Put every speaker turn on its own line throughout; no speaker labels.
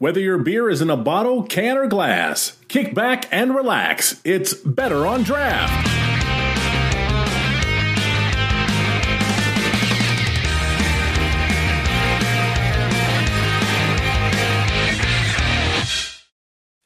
Whether your beer is in a bottle, can, or glass, kick back and relax. It's better on draft.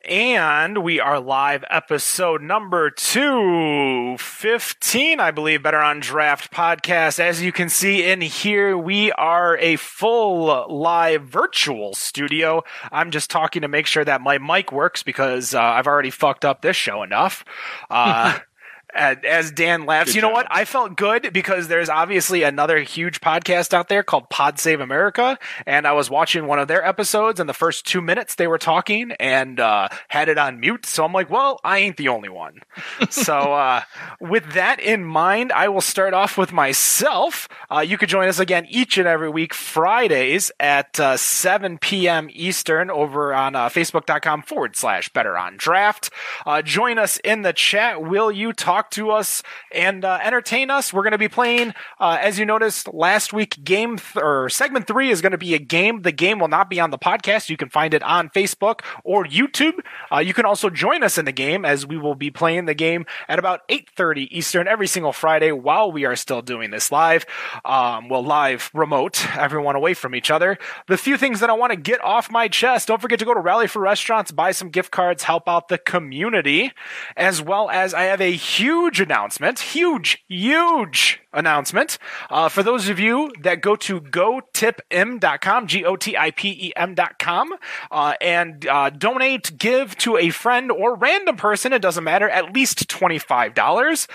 And we are live episode number 215, I believe, Better on Draft podcast. As you can see in here, we are a full live virtual studio. I'm just talking to make sure that my mic works because uh, I've already fucked up this show enough. Uh, as Dan laughs. Good you know job. what? I felt good because there's obviously another huge podcast out there called Pod Save America, and I was watching one of their episodes, and the first two minutes they were talking and uh, had it on mute. So I'm like, well, I ain't the only one. so uh, with that in mind, I will start off with myself. Uh, you could join us again each and every week Fridays at uh, 7 p.m. Eastern over on uh, Facebook.com forward slash Better on Draft. Uh, join us in the chat. Will you talk? Talk to us and uh, entertain us. We're going to be playing, uh, as you noticed last week, game th- or segment three is going to be a game. The game will not be on the podcast. You can find it on Facebook or YouTube. Uh, you can also join us in the game as we will be playing the game at about 8:30 Eastern every single Friday while we are still doing this live. Um, well, live, remote, everyone away from each other. The few things that I want to get off my chest. Don't forget to go to Rally for Restaurants, buy some gift cards, help out the community, as well as I have a huge huge announcement, huge, huge announcement. Uh, for those of you that go to gotipm.com, G O T I P E M.com, uh, and uh, donate, give to a friend or random person, it doesn't matter, at least $25.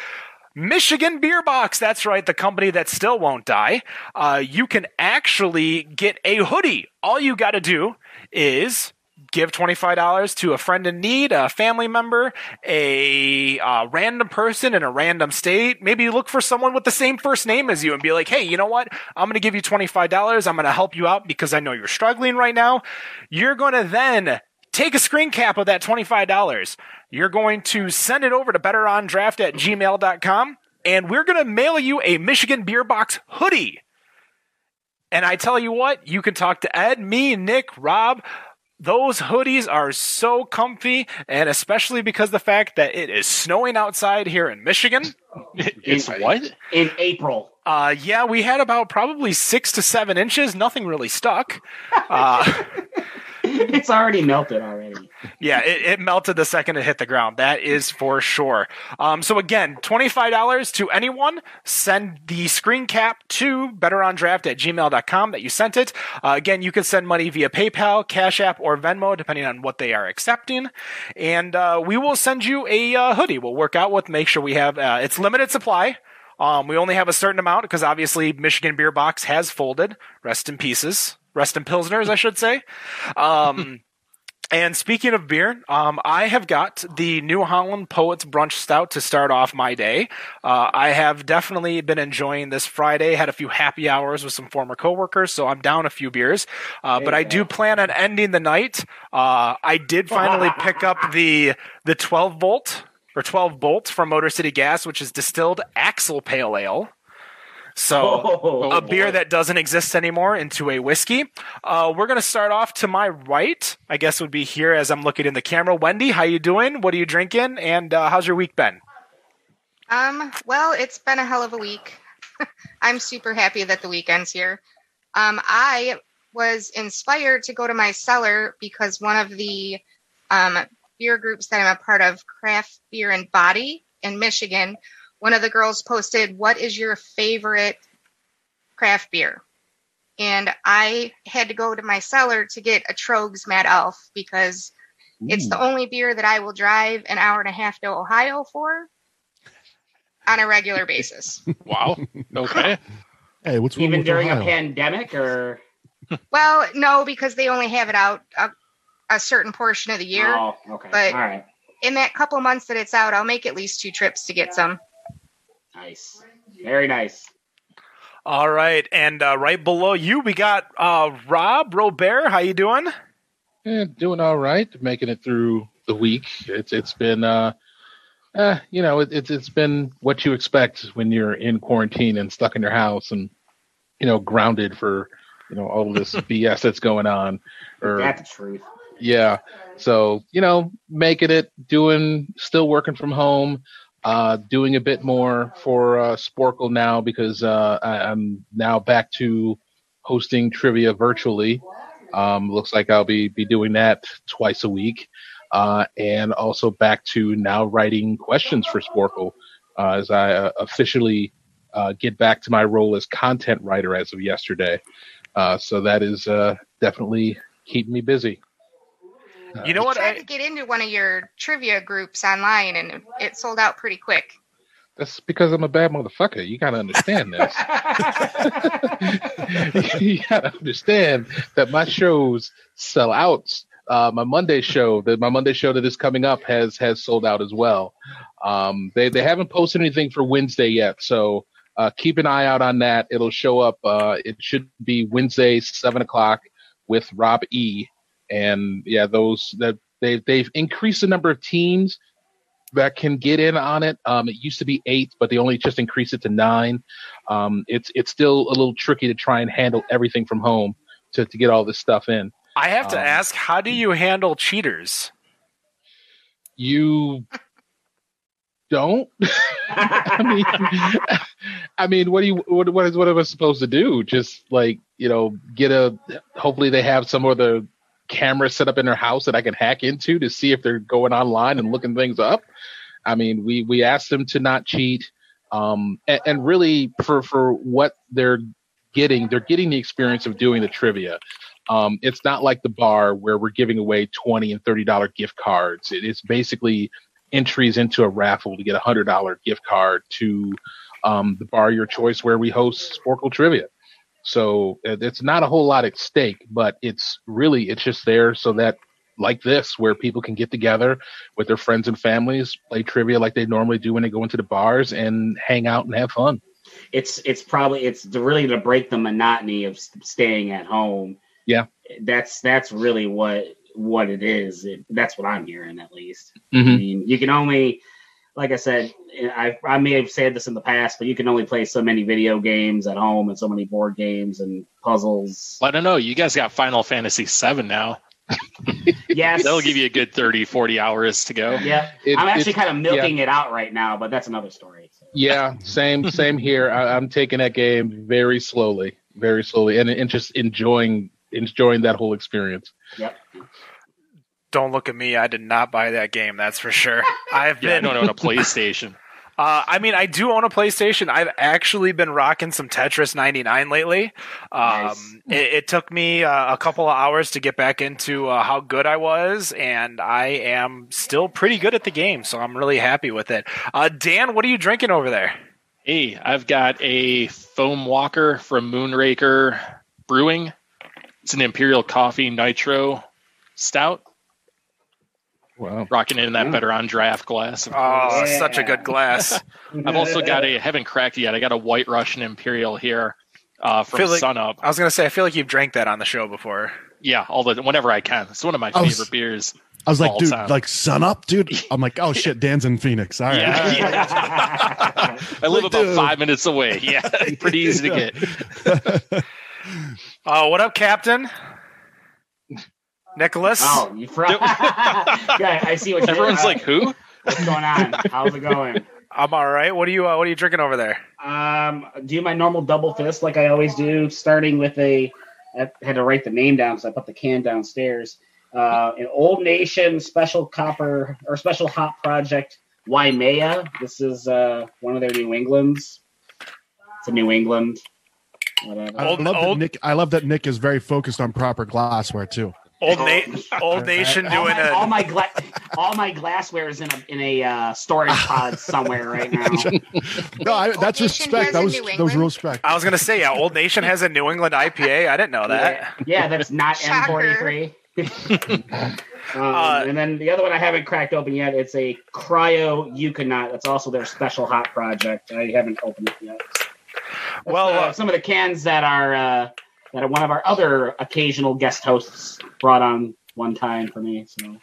Michigan Beer Box, that's right, the company that still won't die. Uh, you can actually get a hoodie. All you got to do is give $25 to a friend in need, a family member, a uh, random person in a random state. Maybe look for someone with the same first name as you and be like, hey, you know what? I'm going to give you $25. I'm going to help you out because I know you're struggling right now. You're going to then take a screen cap of that $25. You're going to send it over to betterondraft at gmail.com and we're going to mail you a Michigan Beer Box hoodie. And I tell you what, you can talk to Ed, me, Nick, Rob, those hoodies are so comfy, and especially because the fact that it is snowing outside here in Michigan.
it's what? In April.
Uh, yeah, we had about probably six to seven inches. Nothing really stuck. Uh,
it's already melted already.
Yeah, it, it, melted the second it hit the ground. That is for sure. Um, so again, $25 to anyone. Send the screen cap to betterondraft at gmail.com that you sent it. Uh, again, you can send money via PayPal, Cash App, or Venmo, depending on what they are accepting. And uh, we will send you a uh, hoodie. We'll work out with, make sure we have, uh, it's limited supply. Um, we only have a certain amount because obviously Michigan Beer Box has folded. Rest in pieces. Rest in Pilsners, I should say. Um, and speaking of beer, um, I have got the New Holland Poets Brunch Stout to start off my day. Uh, I have definitely been enjoying this Friday. Had a few happy hours with some former coworkers, so I'm down a few beers. Uh, but I do plan on ending the night. Uh, I did finally pick up the the 12 volt or 12 bolt from Motor City Gas, which is distilled Axle Pale Ale. So oh, a beer that doesn't exist anymore into a whiskey. Uh, we're gonna start off to my right. I guess would be here as I'm looking in the camera. Wendy, how you doing? What are you drinking? And uh, how's your week been?
Um. Well, it's been a hell of a week. I'm super happy that the weekend's here. Um, I was inspired to go to my cellar because one of the um, beer groups that I'm a part of, Craft Beer and Body in Michigan, one of the girls posted, What is your favorite craft beer? And I had to go to my cellar to get a Tröegs Mad Elf because Ooh. it's the only beer that I will drive an hour and a half to Ohio for on a regular basis.
wow. Okay.
hey, what's
even during Ohio? a pandemic or?
well, no, because they only have it out a, a certain portion of the year.
Oh, okay.
But
All right.
in that couple months that it's out, I'll make at least two trips to get some.
Nice. Very nice.
All right, and uh, right below you, we got uh, Rob Robert. How you doing?
Yeah, doing all right. Making it through the week. It's it's been uh, uh you know it, it's it's been what you expect when you're in quarantine and stuck in your house and you know grounded for you know all this BS that's going on. Or
That's the truth.
yeah, so you know, making it, doing, still working from home, uh, doing a bit more for uh, Sporcle now because uh, I, I'm now back to hosting trivia virtually. Um, looks like I'll be be doing that twice a week, uh, and also back to now writing questions for Sporcle uh, as I uh, officially uh, get back to my role as content writer as of yesterday. Uh, so that is uh, definitely keeping me busy.
You know
I
what?
tried
I,
to get into one of your trivia groups online, and it sold out pretty quick.
That's because I'm a bad motherfucker. You gotta understand this. you gotta understand that my shows sell out. Uh, my Monday show, that my Monday show that is coming up has has sold out as well. Um, they they haven't posted anything for Wednesday yet, so uh, keep an eye out on that. It'll show up. Uh, it should be Wednesday seven o'clock with Rob E. And yeah, those that they they've increased the number of teams that can get in on it. Um, it used to be eight, but they only just increased it to nine. Um, it's it's still a little tricky to try and handle everything from home to, to get all this stuff in.
I have to
Um,
ask, how do you handle cheaters?
You don't. I mean, I mean, what do you what what is what am I supposed to do? Just like you know, get a. Hopefully, they have some other camera set up in their house that I can hack into to see if they're going online and looking things up. I mean, we we asked them to not cheat, um, and, and really for for what they're getting, they're getting the experience of doing the trivia. Um, it's not like the bar where we're giving away twenty and thirty dollar gift cards. It, it's basically entries into a raffle to get a hundred dollar gift card to um, the bar your choice where we host Sporcle Trivia. So uh, it's not a whole lot at stake, but it's really it's just there so that like this where people can get together with their friends and families, play trivia like they normally do when they go into the bars and hang out and have fun.
it's it's probably it's really to break the monotony of staying at home.
Yeah.
that's that's really what what it is. It, that's what I'm hearing at least. I
Mm-hmm.
mean, you can only, like I said, I I may have said this in the past, but you can only play so many video games at home and so many board games and puzzles.
Well, I don't know. You guys got Final Fantasy VII now.
Yes,
That'll give you a good 30, 40 hours to go.
Yeah,
It-
I'm actually kind of milking it out right now, but that's another story. So.
Yeah, same same here. I, I'm taking that game very slowly, very slowly, and, and just enjoying enjoying that whole experience.
Yep.
Don't look at me. I did not buy that game. That's for sure. I've
Yeah, I
been.
don't own a PlayStation.
Uh, I mean, I do own a PlayStation. I've actually been rocking some Tetris 99 lately. Um,
Nice.
it, it took me uh, a couple of hours to get back into uh, how good I was, and I am still pretty good at the game, so I'm really happy with it. Uh, Dan, what are you drinking over there?
Hey, I've got a foam walker from Moonraker Brewing. It's an Imperial Coffee Nitro Stout.
Wow.
Rocking in that
Mm.
better on draft glass.
Oh,
course.
such a good glass.
I've also got a haven't cracked yet. I got a White Russian Imperial here uh, from
Feel like-
Sun Up.
I was gonna say, I feel like you've drank that on the show before.
Yeah, all the whenever I can. It's one of my
was-
favorite beers.
I was like, dude,
time.
like sun up, dude. I'm like, oh shit, Dan's in Phoenix. All right.
Yeah, yeah. I live
Like,
about
dude.
five minutes away. Yeah, pretty easy to get.
Uh, what up, Captain? Nicholas?
Oh, you fr- yeah, I see what you're
Everyone's like, "Who?"
what's going on? How's it going?
I'm all right. What are you? Uh, what are you drinking over there?
Um, do my normal double fist like I always do, starting with a. I had to write the name down because I put the can downstairs. Uh, an Old Nation Special Copper or Special Hop Project Waimea. This is uh, one of their New Englands. It's a New England. Whatever.
I
Old-
love
old-
that Nick. I love that Nick is very focused on proper glassware too.
Old, Na- Old Nation
all
doing
my, all my gla- all my glassware is in a in a uh, storage pod somewhere right now.
No, I, that's
Nation
respect.
has
That was that was real respect.
I was gonna say, yeah, Old Nation has a New England IPA. I didn't know that.
Yeah, yeah that's not
Shocker.
M43. um,
Uh,
and then the other one I haven't cracked open yet. It's a Cryo Yukonut. That's also their special hot project. I haven't opened it yet. That's,
Well,
uh,
uh,
some of the cans that are uh, that one of our other occasional guest hosts brought on one time for me. So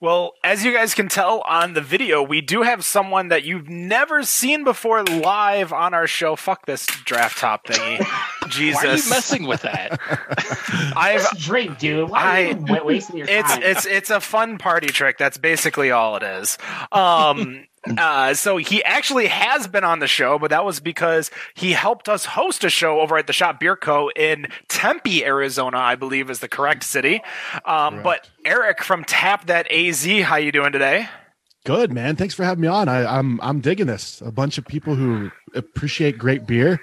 Well, as you guys can tell on the video, we do have someone that you've never seen before live on our show. Fuck this draft top thingy. Jesus.
Why are you messing with that?
I've
just drink, dude. Why are you wasting your
it's
time?
it's it's a fun party trick. That's basically all it is. Um, uh, so he actually has been on the show, but that was because he helped us host a show over at the Shop Beer Co. in Tempe, Arizona, I believe is the correct city. Um, but Eric from Tap That AZ, how you doing today?
Good man. Thanks for having me on. I, I'm I'm digging this. A bunch of people who appreciate great beer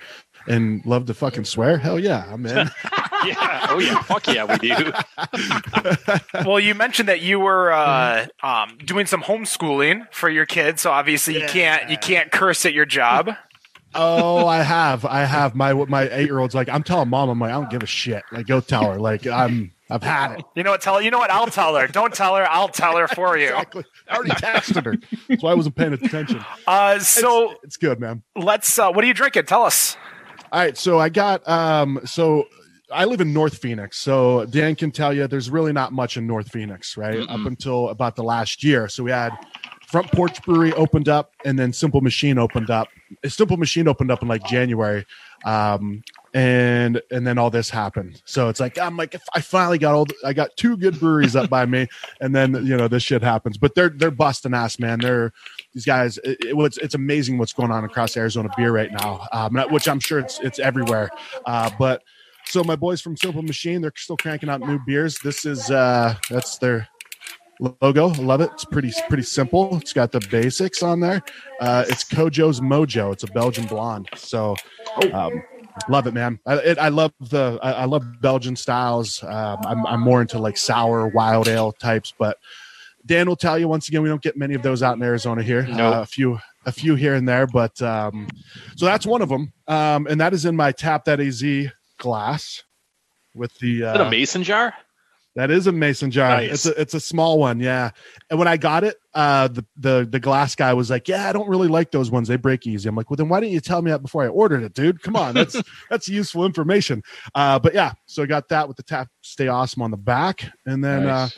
and love to fucking swear. Hell yeah, I'm in.
yeah. Oh yeah. Fuck yeah, we do.
well, you mentioned that you were uh, um, doing some homeschooling for your kids, so obviously you can't you can't curse at your job.
oh, I have. I have. My my eight year old's like, I'm telling mom, I'm like, I don't give a shit. Like, go tell her. Like, I'm I've had it.
You know what? Tell you know what? I'll tell her. Don't tell her. I'll tell her for you.
Exactly. I already texted her. That's why I wasn't paying attention.
Uh, so
It's good, man.
let's. Uh, what are you drinking? Tell us.
All right, so I got um so I live in North Phoenix. So Dan can tell you there's really not much in North Phoenix, right? Up until about the last year. So we had Front Porch Brewery opened up and then Simple Machine opened up. Simple Machine opened up in like January. Um and and then all this happened. So it's like I'm like I finally got all I got two good breweries up by me and then you know this shit happens. But they're they're busting ass, man. They're these guys it, it, it's, it's amazing what's going on across Arizona beer right now, um, which I'm sure it's it's everywhere. Uh, but so my boys from Simple Machine, they're still cranking out new beers. This is uh, that's their logo. I love it. It's pretty pretty simple. It's got the basics on there. Uh, it's Kojo's Mojo. It's a Belgian blonde. So um, love it, man. I, it, I love the I, I love Belgian styles. Um, I'm I'm more into like sour wild ale types, but Dan will tell you once again we don't get many of those out in Arizona here.
Nope.
Uh, a few a few here and there, but um, so that's one of them, um, and that is in my Tap That Az glass with the
Is it a
uh,
mason jar?
that is a mason jar.
Nice.
It's a it's a small one, yeah. And when I got it, uh, the the the glass guy was like, "Yeah, I don't really like those ones. They break easy." I'm like, "Well, then why didn't you tell me that before I ordered it, dude? Come on, that's that's useful information." Uh, but yeah, so I got that with the tap stay awesome on the back, and then uh,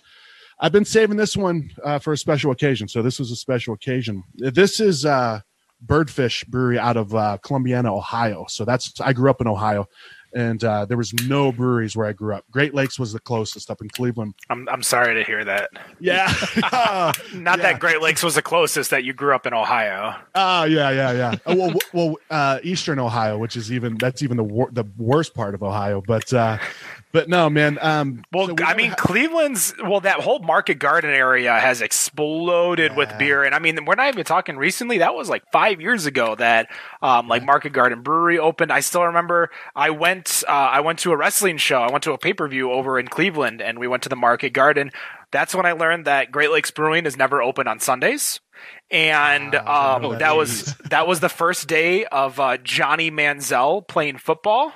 I've been saving this one uh, for a special occasion. So this was a special occasion. This is uh, Birdfish Brewery out of uh, Columbiana, Ohio. So that's I grew up in Ohio, and uh, there was no breweries where I grew up. Great Lakes was the closest up in Cleveland.
I'm I'm sorry to hear that.
Yeah.
Not
Yeah.
that Great Lakes was the closest that you grew up in Ohio.
Oh yeah, yeah, yeah. Oh, well, well, uh, Eastern Ohio, which is even that's even the wor- the worst part of Ohio. But uh, but no, man. Um,
Well,
so we
I mean,
ha-
Cleveland's well, that whole Market Garden area has exploded with beer, and I mean, we're not even talking recently. That was like five years ago that um, like Market Garden Brewery opened. I still remember. I went. Uh, I went to a wrestling show. I went to a pay per view over in Cleveland, and we went to the Market Garden. That's when I learned that Great Lakes Brewing is never open on Sundays. And
Ah,
um,
oh,
that was that was the first day of uh, Johnny Manziel playing football.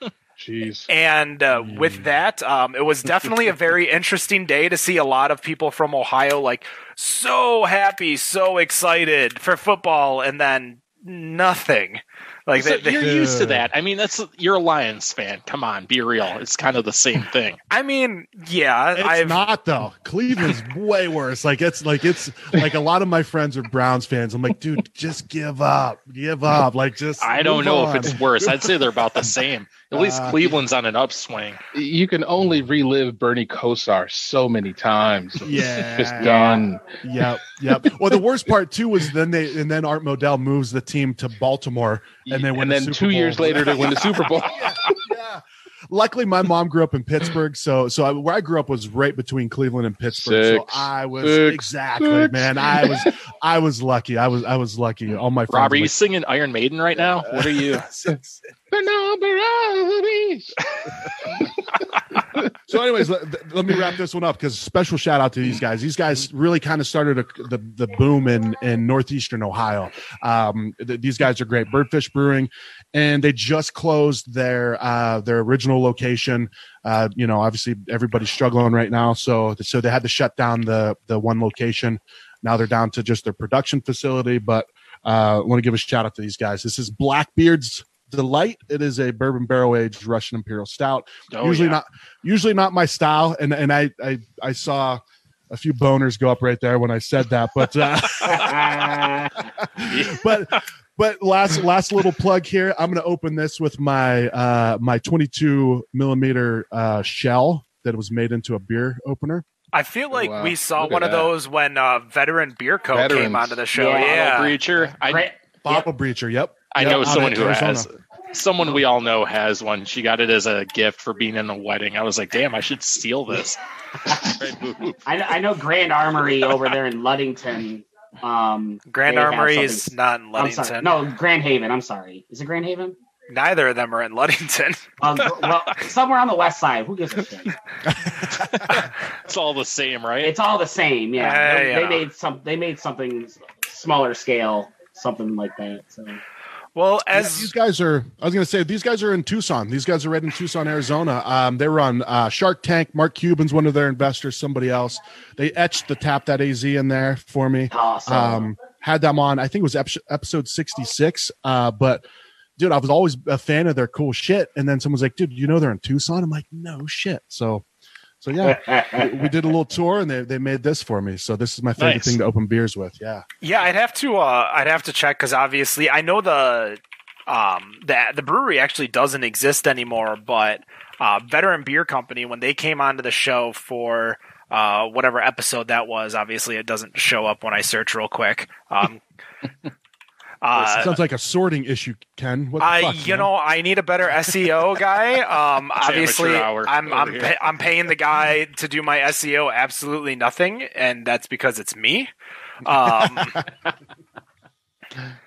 Jeez.
And uh, with that, um, it was definitely a very interesting day to see a lot of people from Ohio like so happy, so excited for football, and then nothing. Like
So
they, they-
you're used to that. I mean, that's you're a Lions fan. Come on, be real. It's kind of the same thing.
I mean, yeah,
It's
I've
not though. Cleveland's way worse. Like it's like it's like a lot of my friends are Browns fans. I'm like, dude, just give up, give up. Like just.
I don't know
on.
if it's worse. I'd say they're about the same. At least
Uh,
Cleveland's on an upswing.
You can only relive Bernie Kosar so many times. It's
Yeah.
just done.
Yep, yep. Well, the worst part too was then they and then Art Modell moves the team to Baltimore, and they win.
and
the
then
Super
two
Bowl.
years later they win the Super Bowl.
yeah, yeah. Luckily, my mom grew up in Pittsburgh, so so I, where I grew up was right between Cleveland and Pittsburgh.
Six,
so I was
six,
exactly,
six.
man. I was I was lucky. I was I was lucky. All my friends.
Rob, are you
like,
singing Iron Maiden right now? What are you?
The number of the beast.
so anyways let, let me wrap this one up because special shout out to these guys these guys really kind of started a, the, the boom in in northeastern ohio um, th- these guys are great birdfish brewing and they just closed their uh, their original location uh, you know obviously everybody's struggling right now so so they had to shut down the the one location now they're down to just their production facility but uh, i want to give a shout out to these guys this is blackbeards Delight. It is a bourbon barrel aged Russian Imperial Stout.
Oh,
usually
yeah.
not usually not my style, and and I I, I saw a few boners go up right there when I said that, but uh, but but last last little plug here. I'm going to open this with my uh, my 22 millimeter uh, shell that was made into a beer opener.
I feel like
wow.
we saw
Look
one of
that.
those when uh, Veteran Beer Co. came onto the show.
Yeah.
Yeah.
Breacher. I,
Great.
Bottle breacher. Yep.
I
Yep,
know
out
someone who
Arizona.
has. Someone we all know has one. She got it as a gift for being in a wedding. I was like, damn, I should steal this. Right, boo, boo.
I, I know Grand Armory over there in Ludington. Um,
Grand Armory is not in
I'm sorry.
Ludington.
No, Grand Haven. I'm sorry. Is it Grand Haven?
Neither of them are in Ludington.
Um, well, somewhere on the west side. Who gives a shit?
It's all the same, right?
It's all the same. Yeah,
Yeah,
they,
yeah.
they made some. They made something smaller scale, something like that. So
Well,
Yeah,
as
these guys are, I was going to say, these guys are in Tucson. These guys are right in Tucson, Arizona. Um, they were on uh, Shark Tank. Mark Cuban's one of their investors, somebody else. They etched the Tap That AZ in there for me.
awesome.
Um, had them on, I think it was episode 66. Uh, but dude, I was always a fan of their cool shit. And then someone's like, dude, you know they're in Tucson? I'm like, no shit. So, so yeah, we, we did a little tour and they, they made this for me. So this is my favorite
Nice.
thing to open beers with. Yeah.
Yeah, I'd have to. Uh, I'd have to check because obviously I know the um the the brewery actually doesn't exist anymore. But uh, Veteran Beer Company when they came onto the show for uh whatever episode that was, obviously it doesn't show up when I search real quick. Um, uh,
Sounds like a sorting issue, Ken. What the
I,
fuck,
you
man?
know, I need a better SEO guy. Um, obviously, I'm I'm,
here.
pay, I'm paying the guy to do my SEO absolutely nothing, and that's because it's me. Um,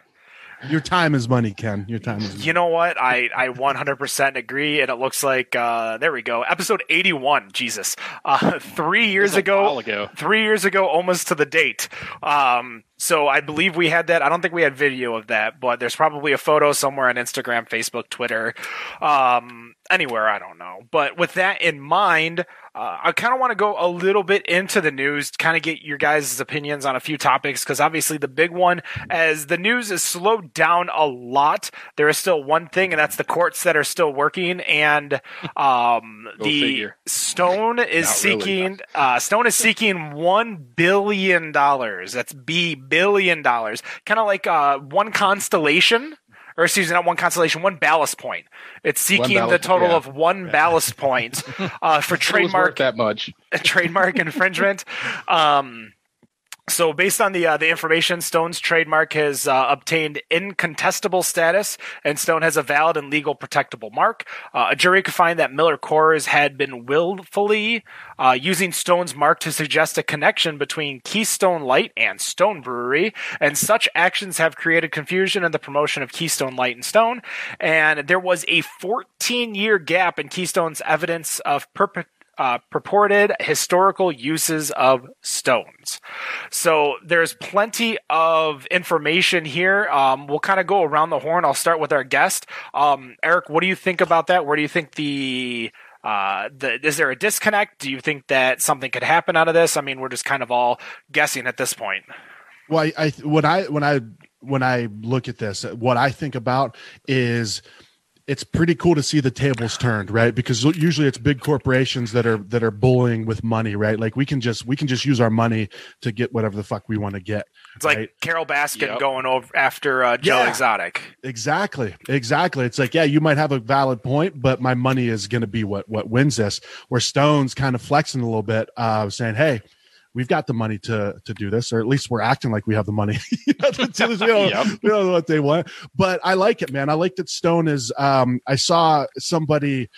Your time is money, Ken. Your time is money.
you know what? I I 100% agree, and it looks like uh, there we go, episode 81. Jesus, uh, three years
It was a
ago,
ago.
three years ago, almost to the date. Um, so I believe we had that. I don't think we had video of that, but there's probably a photo somewhere on Instagram, Facebook, Twitter, um, anywhere. I don't know. But with that in mind, uh, I kind of want to go a little bit into the news, kind of get your guys' opinions on a few topics, because obviously the big one, as the news is slowed down a lot, there is still one thing, and that's the courts that are still working, and um, the
figure.
Stone is
Not really.
seeking uh, Stone is seeking one billion dollars. That's B billion dollars. Kind of like uh, one constellation, or excuse me, not one constellation, one ballast point. It's seeking the total
yeah.
of one ballast point uh, for
It was worth
trademark
that much.
trademark infringement. Um, so, based on the uh, the information, Stone's trademark has uh, obtained incontestable status, and Stone has a valid and legal protectable mark. Uh, a jury could find that Miller Coors had been willfully uh, using Stone's mark to suggest a connection between Keystone Light and Stone Brewery, and such actions have created confusion in the promotion of Keystone Light and Stone. And there was a 14 year gap in Keystone's evidence of perpet uh, purported historical uses of stones. So there's plenty of information here. Um, we'll kind of go around the horn. I'll start with our guest. Um, Eric, what do you think about that? Where do you think the uh, the, is there a disconnect? Do you think that something could happen out of this? I mean, we're just kind of all guessing at this point.
Well, I, I when I when I when I look at this, what I think about is it's pretty cool to see the tables turned, right? Because usually it's big corporations that are that are bullying with money, right? Like we can just we can just use our money to get whatever the fuck we want to get.
It's like Carole Baskin
Yep.
going over after uh, Joe
Yeah.
Exotic.
Exactly. Exactly. It's like, yeah, you might have a valid point, but my money is going to be what what wins this. Where Stone's kind of flexing a little bit, uh, saying, "Hey, we've got the money to to do this, or at least we're acting like we have the money. You know, we, don't,
Yep.
we don't know what they want." But I like it, man. I like that Stone is. Um, I saw somebody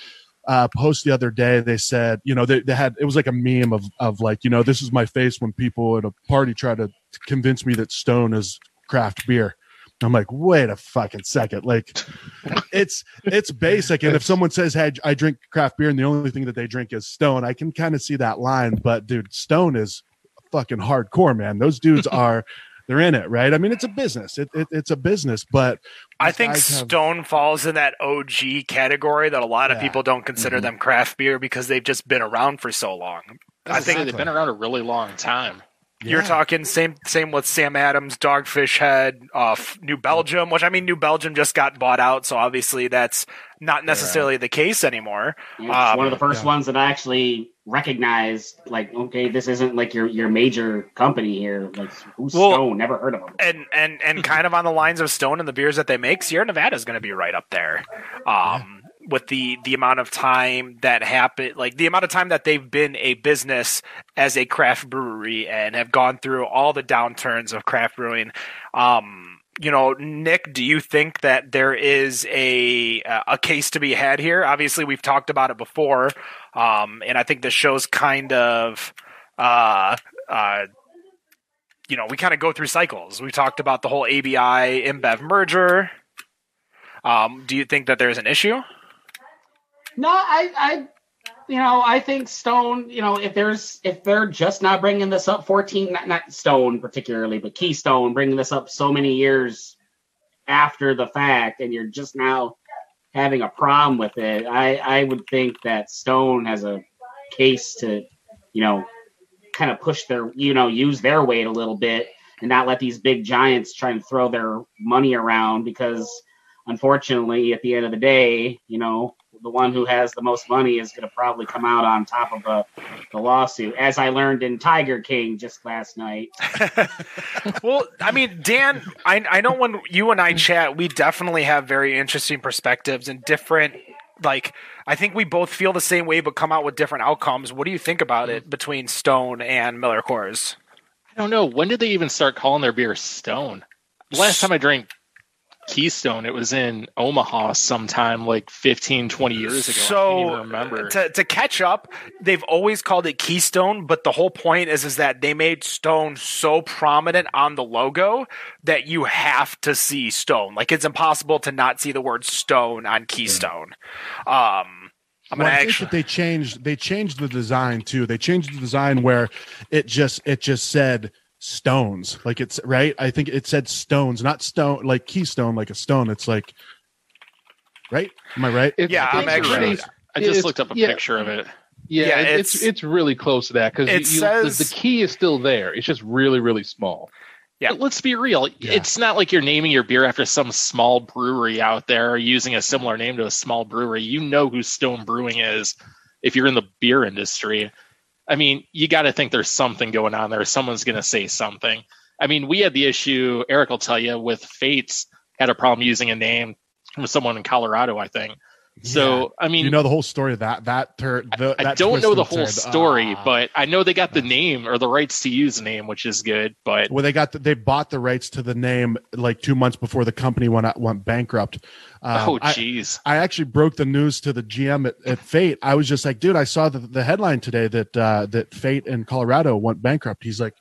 uh, post the other day. They said, you know, they, they had it was like a meme of of like, you know, this is my face when people at a party try to convince me that Stone is craft beer. I'm like, wait a fucking second. Like, it's it's basic. And if someone says, "Hey, I drink craft beer," and the only thing that they drink is Stone, I can kind of see that line. But dude, Stone is fucking hardcore, man. Those dudes are they're in it, right? I mean, it's a business. It, it it's a business, but
I think
guys have-
Stone falls in that OG category that a lot of
Yeah.
people don't consider
Mhm.
them craft beer because they've just been around for so long. I
I think
think
they've been around a really long time.
You're talking same same with Sam Adams, Dogfish Head, uh, New Belgium, which I mean New Belgium just got bought out, so obviously that's not necessarily the case anymore. Um,
one of the first
yeah.
ones that I actually recognized. Like, okay, this isn't like your your major company here. Like, who's
Well-
Stone? Never heard of them.
and and and kind of on the lines of Stone and the beers that they make, Sierra Nevada is going to be right up there. Um, with the the amount of time that happened, like the amount of time that they've been a business as a craft brewery and have gone through all the downturns of craft brewing. Um, you know, Nick, do you think that there is a a case to be had here? Obviously, we've talked about it before, um, and I think the show's kind of. Uh, uh, you know, we kind of go through cycles. We talked about the whole ABI InBev merger. Um, do you think that there's an issue?
No, I, I, you know, I think Stone. You know, if there's if they're just not bringing this up, fourteen, not, not Stone particularly, but Keystone bringing this up so many years after the fact, and you're just now having a problem with it. I, I would think that Stone has a case to, you know, kind of push their, you know, use their weight a little bit and not let these big giants try and throw their money around because unfortunately at the end of the day, you know, the one who has the most money is going to probably come out on top of a, the lawsuit, as I learned in Tiger King just last night.
well, I mean, Dan, I, I know when you and I chat, we definitely have very interesting perspectives and different. Like, I think we both feel the same way, but come out with different outcomes. What do you think about it between Stone and Miller Coors?
I don't know. When did they even start calling their beer Stone? Last time I drank Keystone, it was in Omaha sometime like 15, 20 years ago. I
So
can't even remember.
to to catch up, they've always called it Keystone, but the whole point is is that they made Stone so prominent on the logo that you have to see Stone. Like it's impossible to not see the word Stone on Keystone. Um, I'm
Well,
gonna
I think
actually.
that they changed they changed the design too. They changed the design where it just it just said stones. Like it's right. I think it said stones, not stone like keystone, like a stone. It's like right. Am I right?
It's-
Yeah, I'm actually-
really-
I just looked up a
yeah.
picture of it.
Yeah,
Yeah,
it-
it's-
it's, it's really close to that
It
because
says-
the, the key is still there. It's just really really small.
Yeah.
But let's be real.
Yeah.
It's not like you're naming your beer after some small brewery out there or using a similar name to a small brewery. You know who Stone Brewing is if you're in the beer industry. I mean, you got to think there's something going on there. Someone's going to say something. I mean, we had the issue, Eric will tell you, with Fates had a problem using a name from someone in Colorado, I think. So, I mean,
you know the whole story of that that tur- the,
I don't know the whole
turn.
story,
Ah.
but I know they got the name or the rights to use the name, which is good. But
well, they got the, they bought the rights to the name like two months before the company went out, went bankrupt. Um,
oh,
I-
jeez.
I actually broke the news to the GM at, at Fate. I was just like, dude, I saw the, the headline today that uh, that Fate in Colorado went bankrupt. He's like,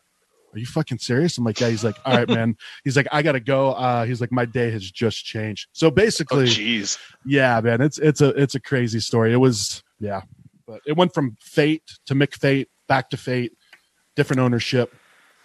are you fucking serious? I'm like, yeah. He's like, all right, man. He's like, I gotta go. Uh, he's like, my day has just changed. So
Oh,
basically,
jeez.
yeah, man, it's it's a it's a crazy story. It was yeah, but it went from Fate to McFate back to Fate, different ownership,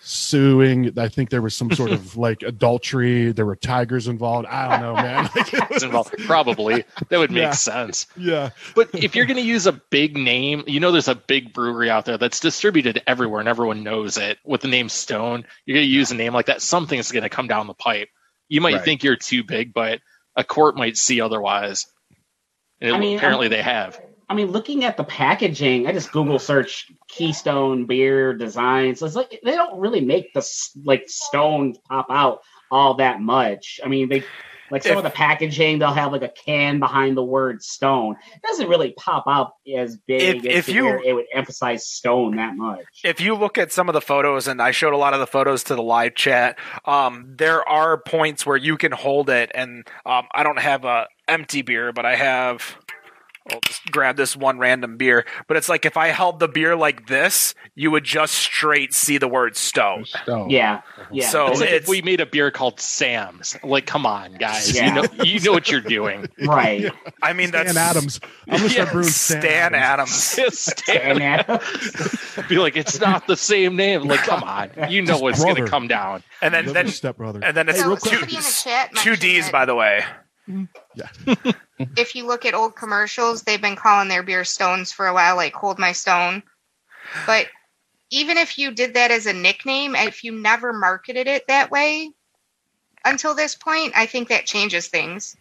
suing. I think there was some sort of like adultery. There were tigers involved. I don't know, man. Like,
involved. Probably that would make
Yeah.
sense.
yeah.
But if you're going to use a big name, you know, there's a big brewery out there that's distributed everywhere and everyone knows it with the name Stone. You're going to use a name like that, something's going to come down the pipe. You might
Right.
think you're too big, but a court might see otherwise. And
I mean,
apparently they have.
I mean, looking at the packaging, I just Google search Keystone beer designs. It's like they don't really make the like stones pop out all that much. I mean, they like some
If-
of the packaging, they'll have like a can behind the word stone. It doesn't really pop up as big
If-
as
if you-
where it would emphasize stone that much.
if you look at some of the photos, and I showed a lot of the photos to the live chat, um, there are points where you can hold it, and um, I don't have a empty beer, but I have. I'll just grab this one random beer, but it's like if I held the beer like this, you would just straight see the word stone.
Stone.
Yeah, uh-huh. yeah.
So
It's like
it's
if we made a beer called Sam's. Like, come on, guys.
Yeah.
You know you know what you're doing.
right.
I mean
Stan
that's
Adams. I'm gonna start
Yeah,
brewing
Stan,
Stan,
Adams.
Stan
And that,
be like, it's not the same name. Like, come on. You know what's gonna come down.
and then
Little
then
stepbrother.
and then it's
So
real
two,
quick.
somebody in the chat
two D's by the way.
if you look at old commercials, they've been calling their beer stones for a while, like "Hold My Stone." But even if you did that as a nickname, if you never marketed it that way until this point, I think that changes things.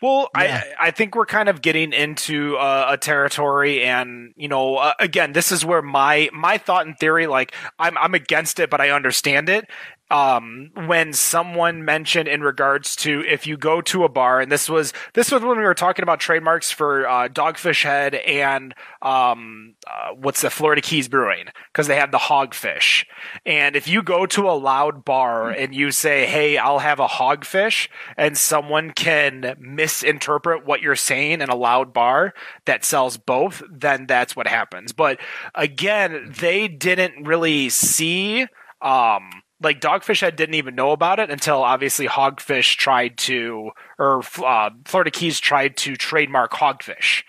Well,
Yeah.
I I think we're kind of getting into uh, a territory, and you know, uh, again, this is where my my thought and theory, like I'm I'm against it, but I understand it. Um, when someone mentioned in regards to if you go to a bar, and this was this was when we were talking about trademarks for uh, Dogfish Head and um, uh, what's the Florida Keys Brewing because they have the hogfish. And if you go to a loud bar and you say, "Hey, I'll have a hogfish," and someone can misinterpret what you're saying in a loud bar that sells both, then that's what happens. But again, they didn't really see um like Dogfish Head didn't even know about it until obviously Hogfish tried to, or uh, Florida Keys tried to trademark Hogfish.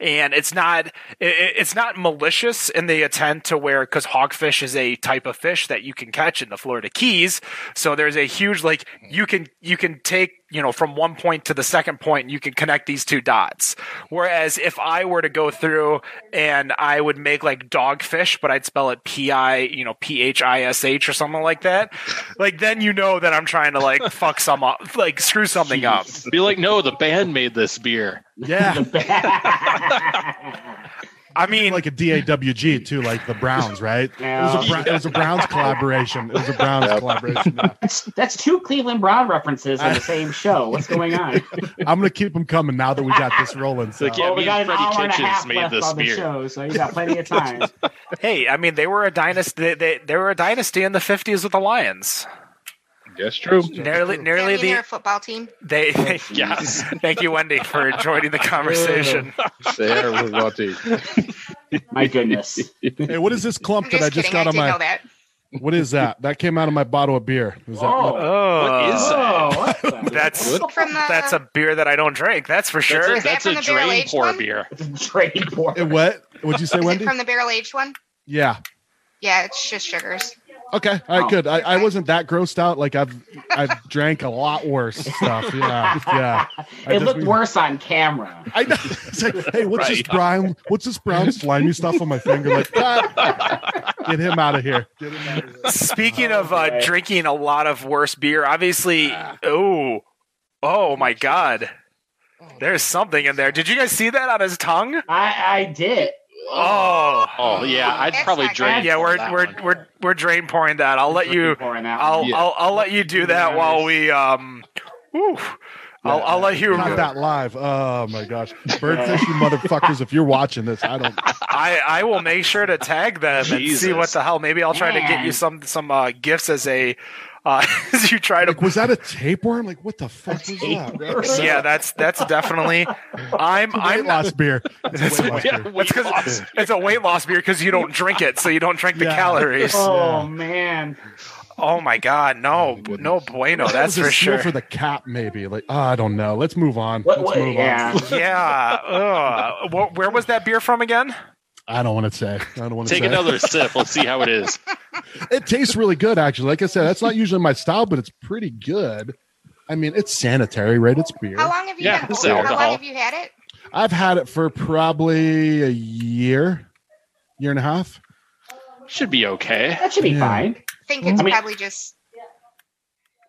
And it's not it, it's not malicious in the intent to where because hogfish is a type of fish that you can catch in the Florida Keys, so there's a huge like you can you can take you know from one point to the second point point you can connect these two dots. Whereas if I were to go through and I would make like dogfish, but I'd spell it P I you know P H I S H or something like that, like then you know that I'm trying to like fuck some up, like screw something up.
Be like, no, the band made this beer.
Yeah,
I mean,
like a DAWG too, like the Browns, right? It was a Bra- it was a Browns collaboration. It was a Browns collaboration. yeah.
that's, that's two Cleveland Brown references in the same show. What's going on?
I'm gonna keep them coming now that we got this rolling. So.
Like, yeah,
well, we
me
got
and
an
Freddie
hour and a
Kitchens
half
made
left
this
on the
beer.
show, so you got plenty of time.
Hey, I mean, they were a dynasty. They, they, they were a dynasty in the fifties with the Lions.
That's true.
Nearly, nearly the
a football team.
they.
Yes.
Thank you, Wendy, for joining the conversation.
There was about to.
My goodness.
Hey, what is this clump
I'm
that I just
kidding. I
got on my? What is that? That came out of my bottle of beer. Is that
Oh.
Oh,
What is that?
Oh,
That's
From the
that's a beer that I don't drink. That's for sure.
That's a,
Is that
a drain
aged
pour
one?
beer.
drain for.
Eh, what? What'd you say,
Is
Wendy?
it from the barrel aged one?
Yeah.
Yeah, it's just sugars.
Okay. All right.
Oh.
Good. I, I wasn't that grossed out. Like I've I've drank a lot worse stuff. Yeah. Yeah. I
It
just-
looked worse on camera.
I know. It's like, hey, what's this brown? What's this brown slimy stuff on my finger? Like, ah, get him out of here. Get him out of here.
Speaking of uh, drinking a lot of worse beer, obviously. Oh, oh my God! There's something in there. Did you guys see that on his tongue?
I, I did.
Oh,
Oh yeah, I'd
That's
probably
drain.
drink.
good.
yeah. We're
that
we're
one.
we're we're drain pouring that. I'll let you. I'll.
Yeah.
I'll I'll let you do that
Yeah,
while we um. whew. I'll I'll let you.
Not that live. Oh my gosh, birdfish, you motherfuckers! If you're watching this, I don't.
I, I will make sure to tag them and see what the hell. Maybe I'll try to get you some some uh, gifts as a uh, as you try to.
Like, was that a tapeworm? Like, what the fuck was that?
Yeah, that's that's definitely. I'm
It's a weight
I'm
loss beer. It's a weight loss
Yeah,
beer.
weight loss.
it's a weight loss beer because you don't drink it, so you don't drink the
Yeah.
calories.
Oh man.
Oh my god, no,
my
no bueno.
That
That's for sure.
for the cap, maybe. Like, oh, I don't know. Let's move on.
What,
Let's
what,
move
yeah.
on.
yeah. Ugh. Where was that beer from again?
I don't want to say. I don't want to
Take
say.
another sip. Let's see how it is.
It tastes really good, actually. Like I said, that's not usually my style, but it's pretty good. I mean, it's sanitary, right? It's beer.
How long have you
Yeah,
been
it's
How long have you had it?
I've had it for probably a year, year and a half.
Should be okay.
That should be
Yeah.
fine.
I think it's
I mean-
probably just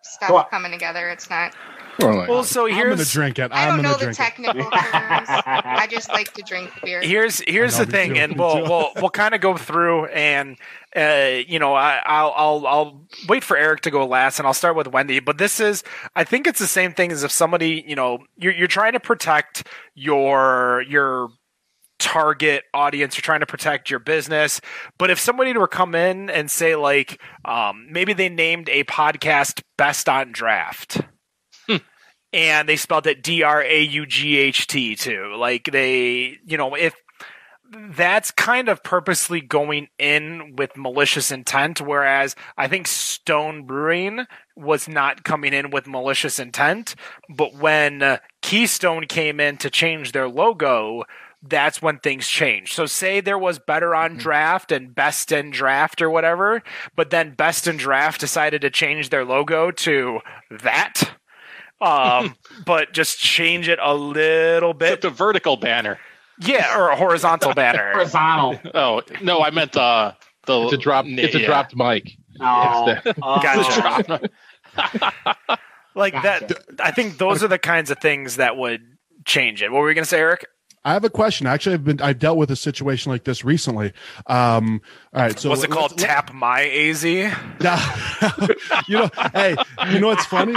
stuff
Go
coming together. It's not.
Well, so
I'm gonna
here's
drink it.
I
I'm
don't know
gonna
the technical terms. I just like to drink beer.
here's here's the thing,
too,
and we'll we'll we'll kind of go through and uh, you know I, I'll I'll I'll wait for Eric to go last, and I'll start with Wendy. But this is I think it's the same thing as if somebody you know you're you're trying to protect your your target audience you're trying to protect your business but if somebody were to come in and say like um, maybe they named a podcast best on draft and they spelled it d-r-a-u-g-h-t too like they you know if that's kind of purposely going in with malicious intent whereas i think stone brewing was not coming in with malicious intent but when uh, keystone came in to change their logo that's when things changed. So say there was better on draft and best in draft or whatever, but then best in draft decided to change their logo to that. Um, but just change it a little
Except
bit.
a vertical banner.
Yeah, or a horizontal banner.
Horizontal.
Oh no, I meant uh The,
It's a drop. It's a
yeah.
dropped mic.
Oh,
It's the-
oh.
Gotcha. like
Gotcha.
that. I think those are the kinds of things that would change it. What were we going to say, Eric?
I have a question. Actually, I've been I've dealt with a situation like this recently. Um, all right, so
Was it
let's-
called
let's-
Tap My AZ?
No. you know, hey, you know what's funny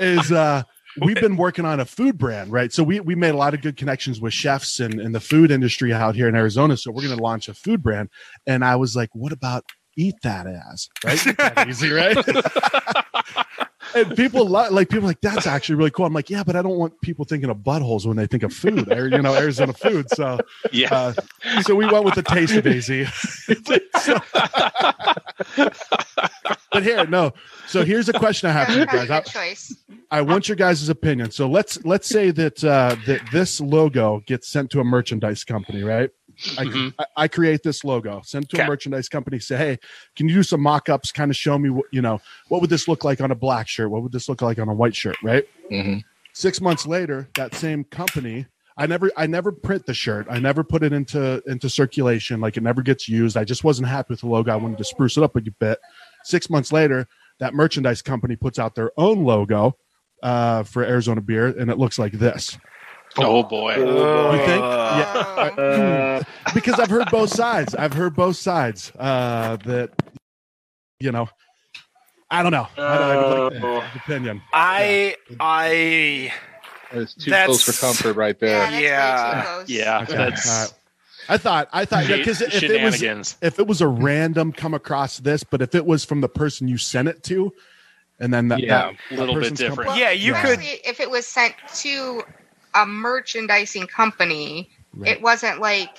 is uh we've been working on a food brand, right? So we we made a lot of good connections with chefs and in the food industry out here in Arizona. So we're gonna launch a food brand. And I was like, what about eat that ass? Right? That easy, right? and people lo- like people like that's actually really cool. I'm like, yeah, but I don't want people thinking of buttholes when they think of food, or you know, Arizona food. So
Yeah.
uh, so we went with the taste of AZ. but here, no. So here's a question I have for you guys.
choice.
I, I want your guys' opinion. So let's let's say that uh, that this logo gets sent to a merchandise company, right? I,
Mhm.
I, I create this logo, send it to
Okay.
a merchandise company, say, hey, can you do some mock-ups, kind of show me what you know, what would this look like on a black shirt? What would this look like on a white shirt, right?
Mhm.
Six months later, that same company, I never I never print the shirt. I never put it into into circulation. Like it never gets used. I just wasn't happy with the logo. I wanted to spruce it up a bit. Six months later, that merchandise company puts out their own logo uh, for Arizona beer, and it looks like this.
Oh boy.
You think?
Uh,
Yeah,
Oh.
Uh,
because I've heard both sides. I've heard both sides. Uh, that you know, I don't know. I don't I would like
Oh.
opinion.
I I
It's too
That's-
close for comfort right there.
that's way too
Yeah.
close.
Yeah,
Okay,
that's
all right. I thought I thought because if it was if it was a random come across this, but if it was from the person you sent it to, and then that,
Yeah,
that
a little bit different.
Well,
Yeah, you could-
especially if it was sent to a merchandising company.
Right.
It wasn't like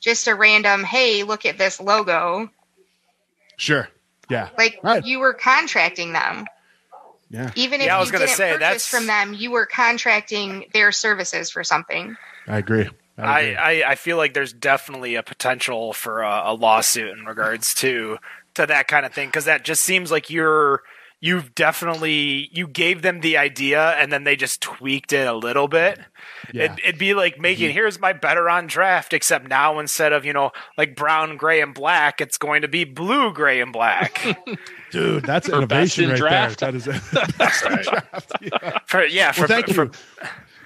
just a random, hey, look at this logo.
Sure. Yeah.
Like
Right.
you were contracting them.
Yeah.
Even if
Yeah, I
you
gonna
didn't
say,
purchase
that's-
from them, you were contracting their services for something.
I agree. I
I. I, I feel like there's definitely a potential for a, a lawsuit in regards to to that kind of thing because that just seems like you're you've definitely you gave them the idea and then they just tweaked it a little bit.
yeah.
It'd, it'd be like making here's my better on draft, except now instead of you know like brown, gray, and black, it's going to be blue, gray, and black.
Dude, that's innovation
in
right
draft.
there. That is it. Best in draft. Yeah.
for yeah, for,
Well, thank
for-
you.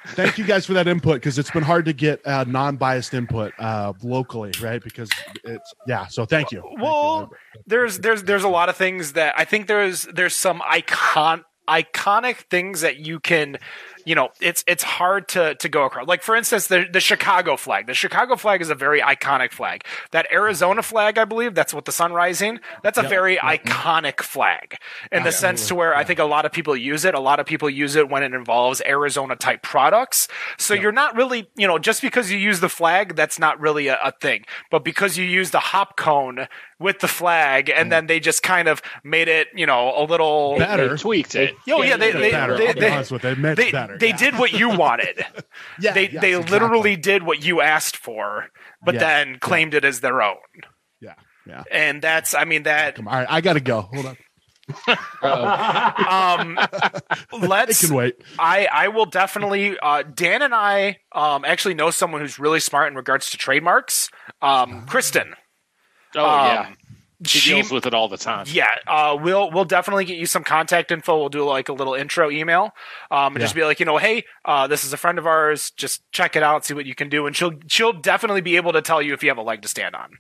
Thank you guys for that input because it's been hard to get uh, non-biased input uh, locally, right? Because it's yeah. So thank you. Thank you.
Well, there's there's there's a lot of things that I think there's there's some icon iconic things that you can you know it's it's hard to to go across. Like for instance the the Chicago flag. The Chicago flag is a very iconic flag. That Arizona flag I believe that's what the sun rising that's a very mm-hmm. iconic flag in the sense to where I think a lot of people use it. A lot of people use it when it involves Arizona type products. So you're not really you know just because you use the flag that's not really a, a thing. But because you use the hop cone with the flag and then they just kind of made it you know a little
Better.
They tweaked it.
Oh yeah, they
It's
they
better.
they, they,
honest with you. It
they,
better.
they
yeah.
did what you wanted.
Yeah,
they
yes,
they
exactly.
literally did what you asked for, but
Yeah,
then claimed it as their own.
Yeah. Yeah.
And that's I mean that
Come on. All right, I gotta go. Hold on.
um
I
let's
can wait.
I I will definitely uh Dan and I um actually know someone who's really smart in regards to trademarks. Um Kristen.
Oh
um,
yeah, she,
she-
deals with it all the time.
Yeah, uh, we'll we'll definitely get you some contact info. We'll do like a little intro email, um, and just be like, you know, hey, uh, this is a friend of ours. Just check it out, see what you can do, and she'll she'll definitely be able to tell you if you have a leg to stand on,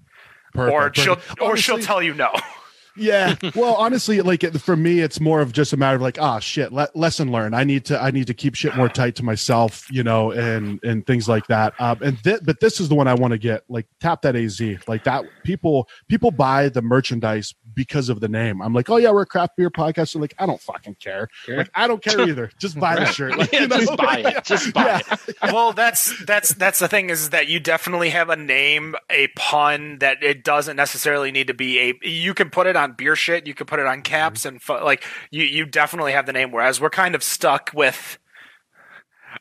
Perfect,
or she'll
perfect.
or she'll tell you no.
Yeah. Well, honestly, like for me, it's more of just a matter of like, ah, shit. Le- lesson learned. I need to, I need to keep shit more tight to myself, you know, and and things like that. Um, and th- but this is the one I want to get. Like, tap that AZ. Like that. People, people buy the merchandise because of the name. I'm like, oh yeah, we're a craft beer podcast. So like, I don't fucking care.
Care.
Like, I don't care either. Just buy the shirt. Like,
Yeah,
you know?
just buy it. Just buy
Yeah.
it.
well, that's that's that's the thing is that you definitely have a name, a pun that it doesn't necessarily need to be a. You can put it on beer shit. You can put it on caps mm-hmm. and fu- like you. You definitely have the name. Whereas we're kind of stuck with.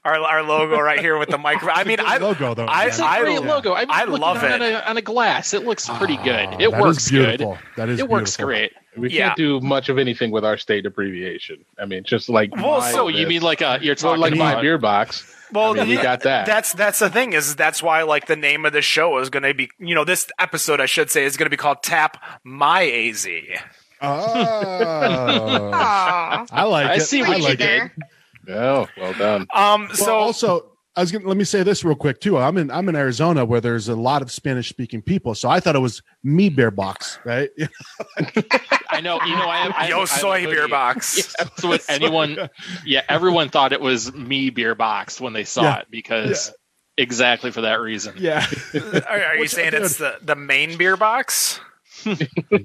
Our our logo right here with the microphone. I mean,
Good
I
logo though.
I-
It's a
I-
great
yeah.
logo. I'm
I
looking
love
on
it.
A, on a glass. It looks pretty good.
Ah,
It
that is
works good.
beautiful. That is
It works great.
We
Yeah.
can't do much of anything with our state abbreviation. I mean, just like
Well, so
Oh, you mean like a you're
well,
talking
like my
about
beer box?
well,
I mean, we got that.
That's that's the thing is that's why like the name of the show is going to be you know this episode I should say is going to be called Tap My AZ.
Oh, I like
I
it.
see
I
what
Squeaky
you
like it.
did.
There.
Oh, well done.
Um,
Well,
so
also, I was gonna let me say this real quick too. I'm in I'm in Arizona where there's a lot of Spanish speaking people, so I thought it was me beer box, right?
I know. You know. I have. I have- I
Yo soy beer box.
Yeah, so if anyone, yeah, everyone thought it was me beer box when they saw
Yeah.
it because exactly for that reason.
yeah,
Are, are you saying it's the the main beer box?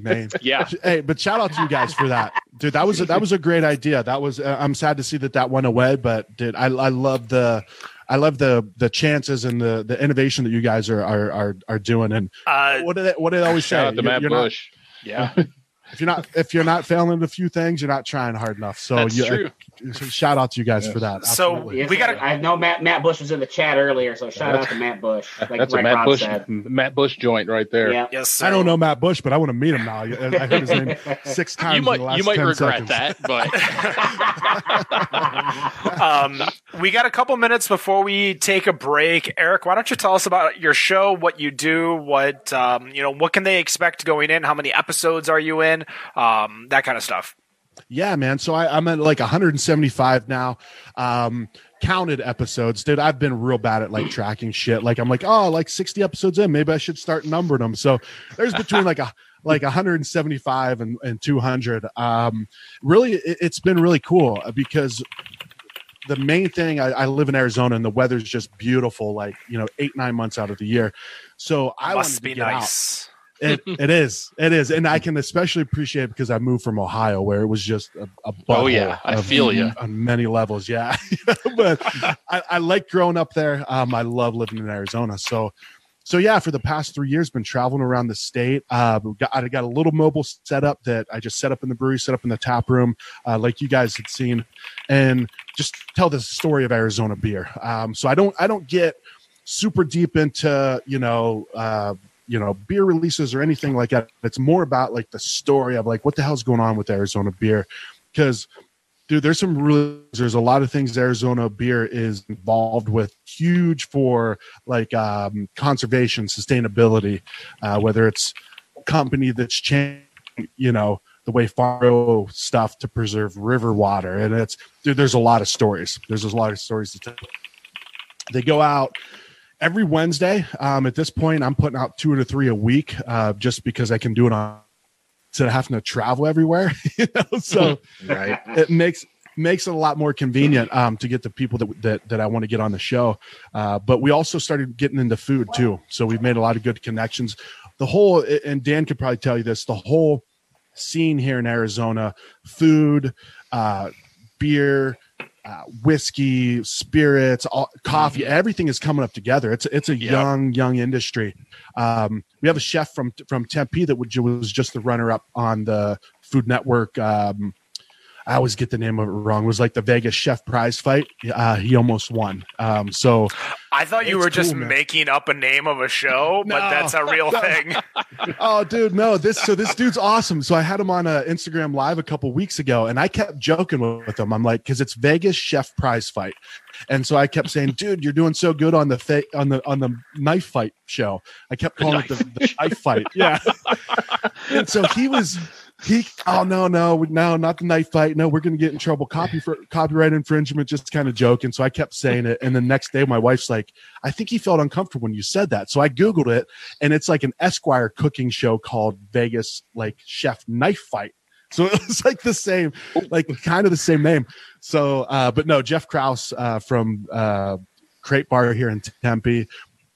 Man.
Yeah.
Hey, but shout out to you guys for that, dude. That was a, that was a great idea. That was. Uh, I'm sad to see that that went away, but dude, I I love the. I love the the chances and the the innovation that you guys are are are, are doing. And
Uh,
what did it, what did I always say?
Shout out to
You're-
Matt
you're not-
Bush.
Yeah.
if you're not if you're not failing a few things, you're not trying hard enough. So
That's
you,
true.
so shout out to you guys
Yeah.
for that.
So,
Absolutely.
Yes,
We gotta-
I know Matt Matt Bush was in the chat earlier, so shout out to Matt Bush. Like,
That's a
like
Matt
Rob
Bush
said.
Matt Bush joint right there.
Yeah.
yes, sir.
I don't know Matt Bush, but I want to meet him now. I I heard his name six times.
You
in the
might.
last
You might regret
seconds.
that, but
um, we got a couple minutes before we take a break. Eric, why don't you tell us about your show, what you do, what um, you know, what can they expect going in? How many episodes are you in? Um, that kind of stuff.
Yeah, man. So I, I'm at like 175 now. Um, counted episodes, dude. I've been real bad at like tracking shit. Like I'm like, oh, like 60 episodes in, maybe I should start numbering them. So there's between like a like 175 and, and 200. Um, really, it, it's been really cool because the main thing I, I live in Arizona and the weather's just beautiful, like you know, eight nine months out of the year. So I wanted
Must
to
be
get out. It, it is. It is. And I can especially appreciate it because I moved from Ohio where it was just a, a
Oh, yeah. I
of-
feel ya.
on many levels. Yeah. but I, I like growing up there. Um, I love living in Arizona. So, so yeah, for the past three years, been traveling around the state. Uh, got, I got a little mobile setup that I just set up in the brewery, set up in the tap room, uh, like you guys had seen, and just tell the story of Arizona beer. Um, so I don't, I don't get super deep into, you know, uh, you know, beer releases or anything like that. It's more about like the story of like what the hell's going on with Arizona beer, because dude, there's some really there's a lot of things Arizona beer is involved with, huge for like um, conservation, sustainability, uh, whether it's company that's changed, you know, the way faro stuff to preserve river water, and it's dude, there's a lot of stories. There's a lot of stories to tell. They go out every Wednesday. Um, at this point, I'm putting out two to three a week, uh, just because I can do it on instead of having to travel everywhere. you know, so
Right.
it makes makes it a lot more convenient um, to get the people that that, that I want to get on the show. Uh, but we also started getting into food too, so we've made a lot of good connections. The whole and Dan could probably tell you this: the whole scene here in Arizona, food, uh, beer. Uh, whiskey, spirits, all, coffee, everything is coming up together. It's it's a
Yep.
young young industry. Um, we have a chef from from Tempe that would- was just the runner up on the Food Network. Um, I always get the name of it wrong. It was like the Vegas Chef Prize fight. Uh, he almost won. Um, so
I thought you
It's
were just
man.
making up a name of a show, but that's a real thing.
oh dude no this so this dude's awesome so i had him on uh, instagram live a couple weeks ago and i kept joking with, with him i'm like because it's vegas chef prize fight and so i kept saying dude you're doing so good on the fa- on the on the knife fight show i kept calling it the, the knife fight yeah and so he was he oh no no no not the knife fight. No we're gonna get in trouble. Copy for copyright infringement just kind of joking. So i kept saying it. And the next day my wife's like i think he felt uncomfortable when you said that. So i googled it and it's like an esquire cooking show called vegas like chef knife fight. So it was like the same like kind of the same name. So uh but no jeff kraus uh from uh Crepe Bar here in tempe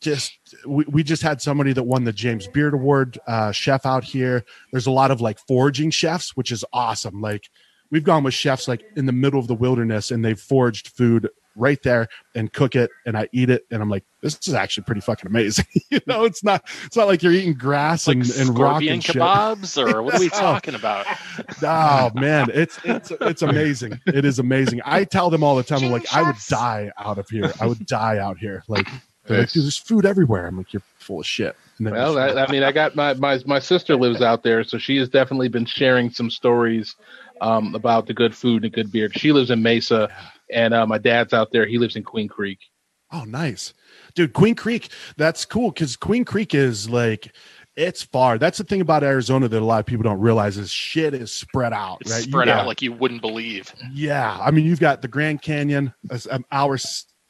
just we, we just had somebody that won the james beard award uh chef out here there's a lot of like foraging chefs which is awesome like we've gone with chefs like in the middle of the wilderness and they've foraged food right there and cook it, and I eat it, and I'm like, this is actually pretty fucking amazing. you know, it's not it's not like you're eating grass
like
and, and rock
scorpion
and shit.
kebabs, or what are we talking about?
Oh man, it's it's it's amazing. It is amazing. I tell them all the time, I'm like, I would die out of here. I would die out here. Like, they're like, dude, there's food everywhere. I'm like, you're full of shit. And then
Well, I, I mean, I got my, my my sister lives out there, so she has definitely been sharing some stories um, about the good food and the good beer. She lives in Mesa, and uh, my dad's out there. He lives in Queen Creek.
Oh, nice, dude. Queen Creek. That's cool because Queen Creek is like, it's far. That's the thing about Arizona that a lot of people don't realize is shit is spread out.
It's
right?
Spread
got-
out like you wouldn't believe.
Yeah, I mean, you've got the Grand Canyon, an hour,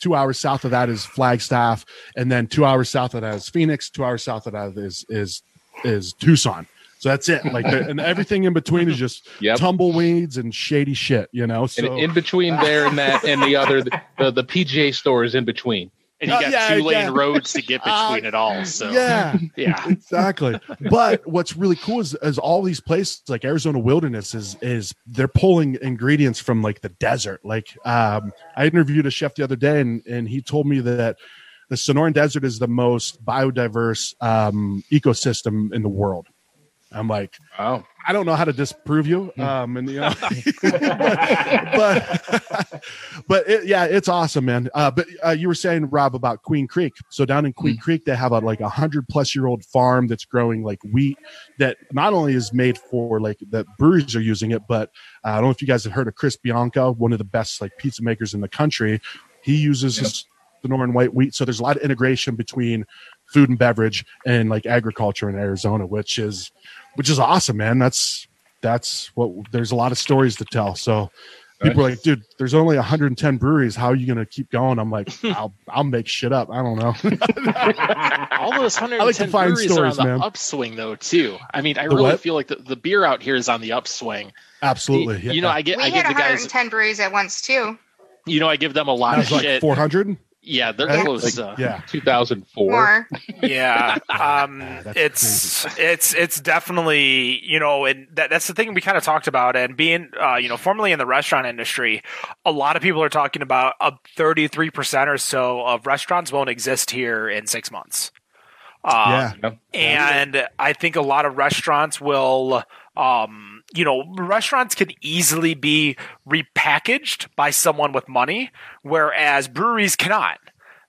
two hours south of that is Flagstaff, and then two hours south of that is Phoenix. Two hours south of that is is is Tucson. So that's it. Like, the, and everything in between is just
Yep.
tumbleweeds and shady shit. You know. So
And in between there and that and the other, the, the, the PGA store is in between.
And you
Oh,
got
yeah,
two lane
yeah.
roads to get between
Uh,
it all. So
yeah,
yeah.
exactly. But what's really cool is, is all these places like Arizona Wilderness is is they're pulling ingredients from like the desert. Like um, I interviewed a chef the other day, and and he told me that the Sonoran Desert is the most biodiverse um, ecosystem in the world. I'm like,
Wow.
I don't know how to disprove you. Um, and you know, but but it, yeah, it's awesome, man. Uh, but uh, you were saying Rob about Queen Creek. So down in Queen Creek, they have a like a hundred plus year old farm that's growing like wheat that not only is made for like the breweries are using it, but uh, I don't know if you guys have heard of Chris Bianco, one of the best like pizza makers in the country. He uses his Sonoran white wheat. So there's a lot of integration between food and beverage and like agriculture in Arizona, which is which is awesome, man. That's that's what there's a lot of stories to tell. So people are like, dude, there's only 110 breweries. How are you gonna keep going? I'm like, I'll I'll make shit up. I don't know.
All those
I
110
like to find
breweries
stories,
are on the
man.
upswing though too. I mean, I
The
really
what?
feel like the, the beer out here is on the upswing.
Absolutely.
You,
Yeah.
you know, I get
We
I
get
give the guys
110 breweries at once too.
you know, I give them a lot of
was like
shit.
400.
Yeah, they're
right?
close.
Like,
uh,
yeah.
2004.
More.
yeah um
that's
it's it's it's definitely you know and that, that's the thing we kind of talked about and being uh you know formerly in the restaurant industry a lot of people are talking about a 33% or so of restaurants won't exist here in six months um,
yeah.
and I think a lot of restaurants will, um, you know, restaurants can easily be repackaged by someone with money, whereas breweries cannot.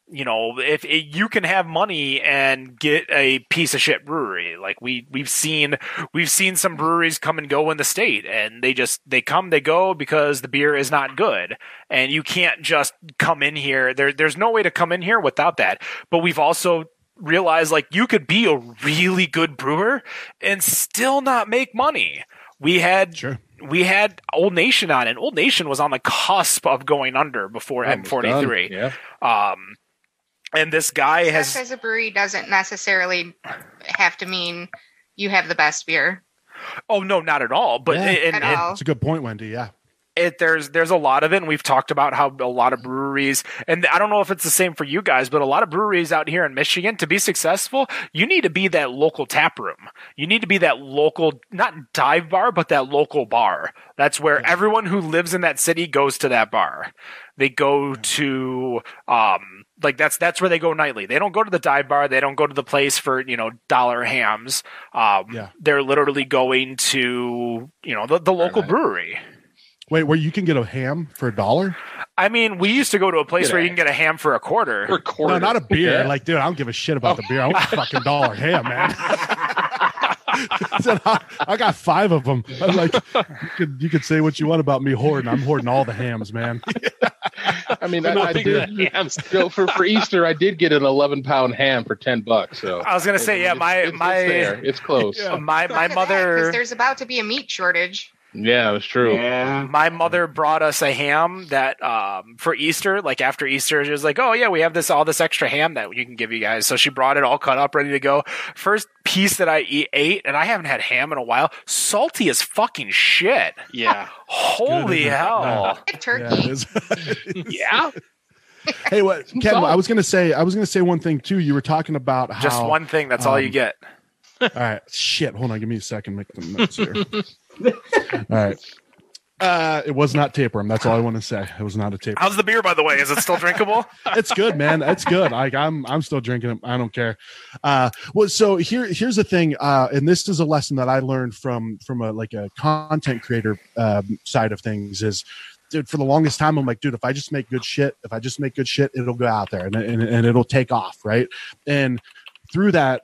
You know, if if you can have money and get a piece of shit brewery, like we we've seen, we've seen some breweries come and go in the state, and they just they come they go because the beer is not good, and you can't just come in here. There there's no way to come in here without that. But we've also realize like you could be a really good brewer and still not make money. We had
Sure.
we had Old Nation on, and Old Nation was on the cusp of going under before
Almost
M43.
Yeah.
Um, and this guy has
as a brewery doesn't necessarily have to mean you have the best beer.
oh no, not at all. But
Yeah.
and,
At all.
It's a good point, Wendy. Yeah.
It there's there's a lot of it and we've talked about how a lot of breweries and I don't know if it's the same for you guys but a lot of breweries out here in Michigan to be successful you need to be that local tap room. You need to be that local not dive bar but that local bar. That's where everyone who lives in that city goes to that bar. They go to um like that's that's where they go nightly. They don't go to the dive bar. They don't go to the place for you know dollar hams. Um
Yeah.
they're literally going to you know the, the local
night.
brewery
Wait, where you can get a ham for a dollar?
I mean, we used to go to a place
Get
where
a-
you can get a ham for a quarter.
per quarter.
No, not a beer.
Yeah.
Like, dude, I don't give a shit about the beer. I want a fucking dollar ham, man. I, said, I, I got five of them. I'm like, you could, you could say what you want about me hoarding. I'm hoarding all the hams, man.
I mean,
I'm
I,
not
I did.
into hams.
So for, for Easter, I did get an 11 pound ham for 10 bucks. So
I was gonna say, yeah,
It's-
my
it's,
my
it's there. It's close.
Yeah.
my my
Look at that, 'cause
mother
there's about to be a meat shortage.
Yeah, it was true.
Yeah.
my mother brought us a ham that um for Easter, like after Easter, she was like, "Oh yeah, we have this all this extra ham that you can give you guys." So she brought it all cut up, ready to go. First piece that I eat, ate, and I haven't had ham in a while. Salty as fucking shit.
yeah.
Holy hell!
Turkey.
Yeah, it is.
Yeah,
hey, what, Ken?
salt.
I was gonna say, I was gonna say one thing too. You were talking about how.
just one thing. That's all you
um,
get.
All right, shit. Hold on, give me a second. Make the notes here. All right. Uh, it was not tapeworm. That's all I want to say. It was not a tapeworm.
How's the beer, by the way? Is it still drinkable?
it's good, man. It's good. Like I'm, I'm still drinking it. I don't care. Uh, well, so here, here's the thing. Uh, and this is a lesson that I learned from, from a, like a content creator, um, side of things is, dude, for the longest time, I'm like, dude, if I just make good shit, if I just make good shit, it'll go out there and, and, and it'll take off. Right. And through that,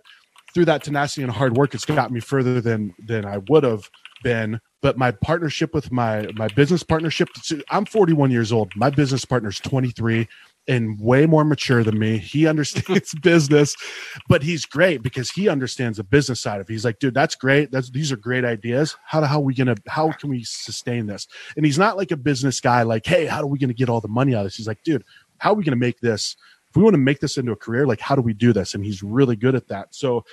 through that tenacity and hard work, it's got me further than, than I would have been but my partnership with my my business partnership i'm 41 years old. My business partner's 23 and way more mature than me. He understands business but he's great because he understands the business side of it. He's like dude that's great. That's these are great ideas. How are we gonna how can we sustain this? And he's not like a business guy like hey how are we gonna get all the money out of this? He's like dude how are we gonna make this if we want to make this into a career like how do we do this? And he's really good at that. So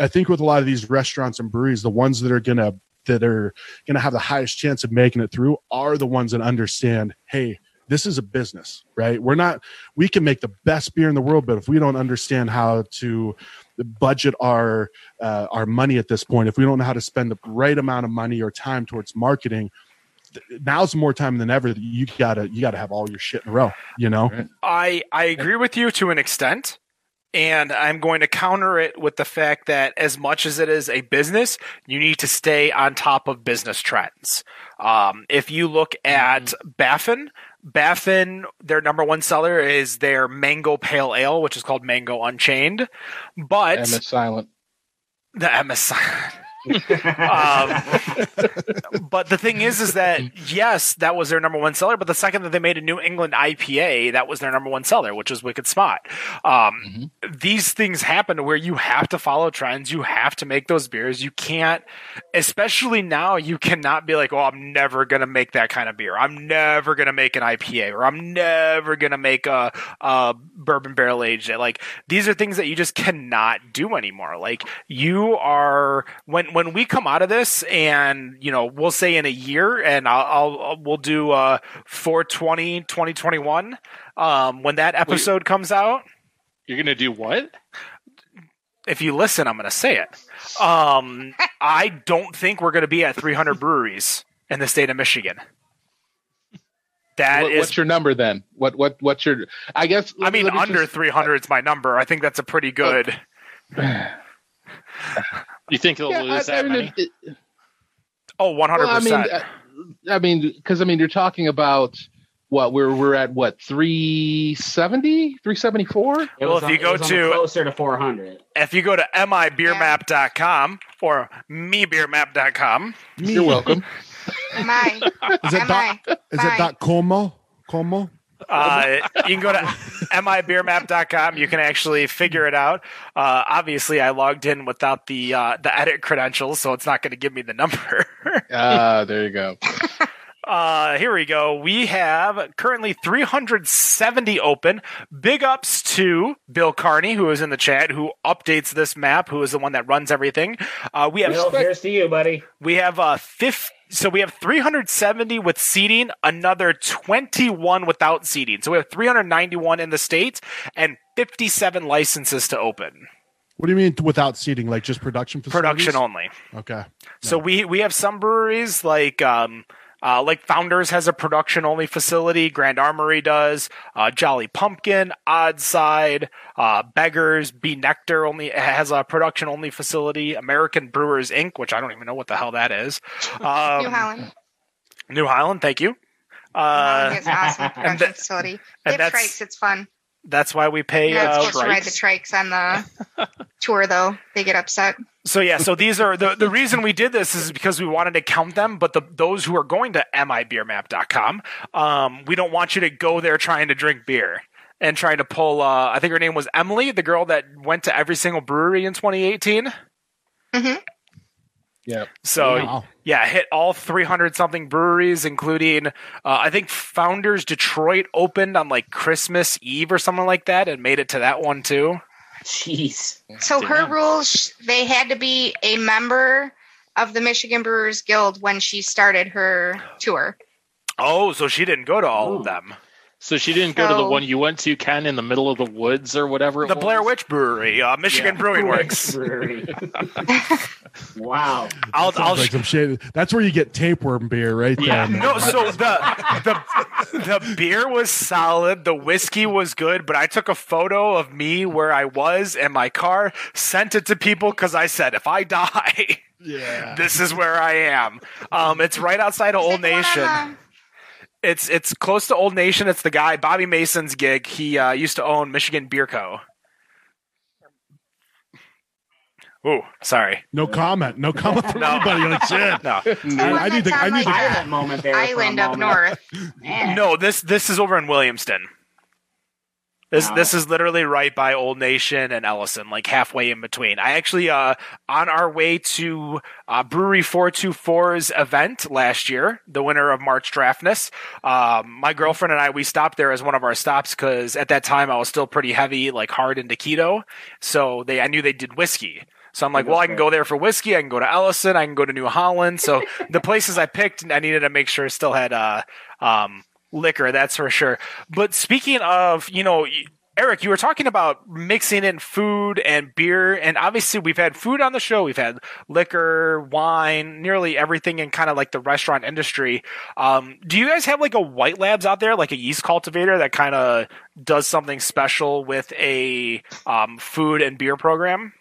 I think with a lot of these restaurants and breweries, the ones that are to that are going to have the highest chance of making it through are the ones that understand hey this is a business right? We're not we can make the best beer in the world but if we don't understand how to budget our uh, our money at this point if we don't know how to spend the right amount of money or time towards marketing now's more time than ever that you gotta you gotta have all your shit in a row you know?
I I agree with you to an extent. And I'm going to counter it with the fact that as much as it is a business, you need to stay on top of business trends. Um, if you look at Baffin, Baffin, their number one seller is their Mango Pale Ale, which is called Mango Unchained. But
MS Silent.
the MSI. Um, but the thing is, is that yes, that was their number one seller. But the second that they made a New England IPA, that was their number one seller, which was Wicked Spot. Um, These things happen where you have to follow trends. You have to make those beers. You can't, especially now, you cannot be like, "Oh, I'm never gonna make that kind of beer. I'm never gonna make an IPA, or I'm never gonna make a, a bourbon barrel aged." Like these are things that you just cannot do anymore. Like you are when when we come out of this, and you know, we'll say in a year, and I'll, I'll we'll do uh 420 2021 um when that episode comes out.
You're gonna do what?
If you listen, I'm going to say it. Um, I don't think we're going to be at 300 breweries in the state of Michigan. That
What,
is,
what's your number then? What what what's your? I guess.
I mean,
me
under
just-
300 is my number. I think that's a pretty good.
You think they'll
Yeah,
lose
I-
that
I mean,
many?
it- it-
Oh, 100%.
I mean, uh, I mean, because I mean, you're talking about what we're we're at what 370, 374.
Well,
was
if
on-
you go to-
closer to 400.
if you go to mibeermap.com or mebeermap.com,
You're welcome.
Am I?
is it
Am
dot,
I?
is
Fine.
it dot como como
Uh, you can go to mibeermap.com. You can actually figure it out. Uh, obviously, I logged in without the uh, the edit credentials, so it's not going to give me the number.
Ah, there you go.
Uh, here we go. We have currently 370 open. Big ups to Bill Carney, who is in the chat, who updates this map, who is the one that runs everything. Uh, we have
Bill, here's to you, buddy.
we have uh 50, so we have 370 with seating, another 21 without seating. So we have 391 in the states and 57 licenses to open.
what do you mean without seating like just production facilities?
Production only.
okay
So we we have some breweries like um uh, like Founders has a production only facility. Grand Armory does. Uh, Jolly Pumpkin, Oddside, uh, Beggars, B. Nektar only has a production only facility. American Brewers Inc., which I don't even know what the hell that is. Um,
New Holland.
New Holland, thank you. Uh,
has awesome production
that-
facility.
and
They have
that's-
trikes. It's fun.
that's why we pay.
You're not
Uh,
supposed to ride the trikes on the tour, though. They get upset.
So yeah, so these are the the reason we did this is because we wanted to count them, but the those who are going to mibeermap.com, um, we don't want you to go there trying to drink beer and trying to pull. Uh, I think her name was Emily, the girl that went to every single brewery in 2018. Mhm.
Yeah.
So
Wow.
yeah, hit all 300 something breweries, including uh, I think Founders Detroit opened on like Christmas Eve or something like that, and made it to that one too.
Jeez.
So her rules, they had to be a member of the Michigan Brewers Guild when she started her tour.
Oh, so she didn't go to all
Oh.
of them.
So she didn't go to the one you went to, Ken, in the middle of the woods or whatever. it
The Blair? Witch Brewery, uh, Michigan
Yeah.
Brewing Works.
Brewery. wow.
I'll,
Sounds
I'll
like some shit. That's where you get tapeworm beer, right
Yeah.
there. man.
No, so the the the beer was solid, the whiskey was good, but I took a photo of me where I was in my car, sent it to people because I said, if I die,
yeah.
this is where I am. Um, it's right outside of
Is
Old
it on
Nation.
The-
It's it's close to Old Nation. It's the guy Bobby Mason's gig. He uh, used to own Michigan Beer Co. Ooh, sorry.
No comment. No comment from
No.
anybody. Like shit.
No,
the
I need
that's
to- I need to-
like, the
Silent moment there.
Island up north.
Man.
no. This this is over in Williamston. This
Wow.
this is literally right by Old Nation and Ellison, like halfway in between. I actually uh on our way to uh, Brewery 424's event last year, the winner of March Draftness. Um, my girlfriend and I we stopped there as one of our stops because at that time I was still pretty heavy, like hard into keto. So they I knew they did whiskey. So I'm like, well, I can go there for whiskey. I can go to Ellison. I can go to New Holland. So the places I picked, I needed to make sure still had uh, um, liquor. That's for sure. But speaking of, you know, Eric, you were talking about mixing in food and beer, and obviously we've had food on the show. We've had liquor, wine, nearly everything in kind of like the restaurant industry. Um, do you guys have like a White Labs out there, like a yeast cultivator that kind of does something special with a um, food and beer program?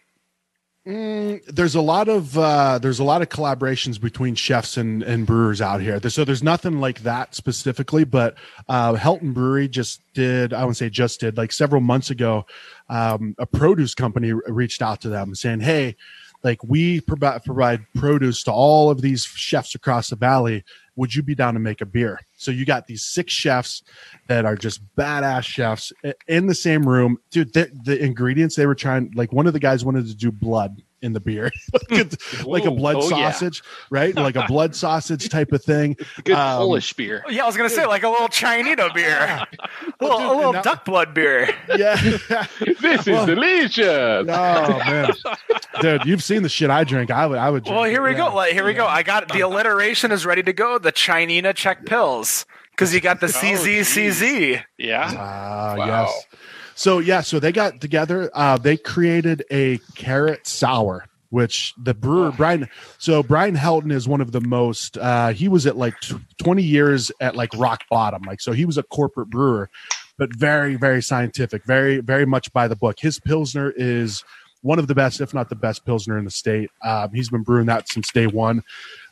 Mm, there's a lot of uh, there's a lot of collaborations between chefs and, and brewers out here. So there's nothing like that specifically, but uh, Helton Brewery just did I wouldn't say just did like several months ago. Um, a produce company reached out to them saying, "Hey, like we provide produce to all of these chefs across the valley. Would you be down to make a beer?" So you got these six chefs that are just badass chefs in the same room, dude. The, the ingredients they were trying, like one of the guys wanted to do blood in the beer, like, a, like a blood
oh, yeah.
sausage, right? Like a blood sausage type of thing.
Good
Um,
Polish beer.
Yeah, I was gonna say like a little Czernina beer, a little,
dude,
a little
and now-
duck blood beer.
Yeah.
This is
Well-
delicious.
Oh man, dude, you've seen the shit I drink. I would, I would. Drink
Well,
it,
here we
yeah.
go. Like, here we go. I got the alliteration is ready to go. The Czernina Czech pills because you got the CZCZ.
Yeah.
Ah,
Wow.
yes. So yeah, so they got together. Uh, they created a carrot sour, which the brewer Brian. So Brian Helton is one of the most. Uh, he was at like tw- twenty years at like rock bottom. Like so, he was a corporate brewer, but very very scientific, very very much by the book. His pilsner is one of the best, if not the best pilsner in the state. Um, he's been brewing that since day one.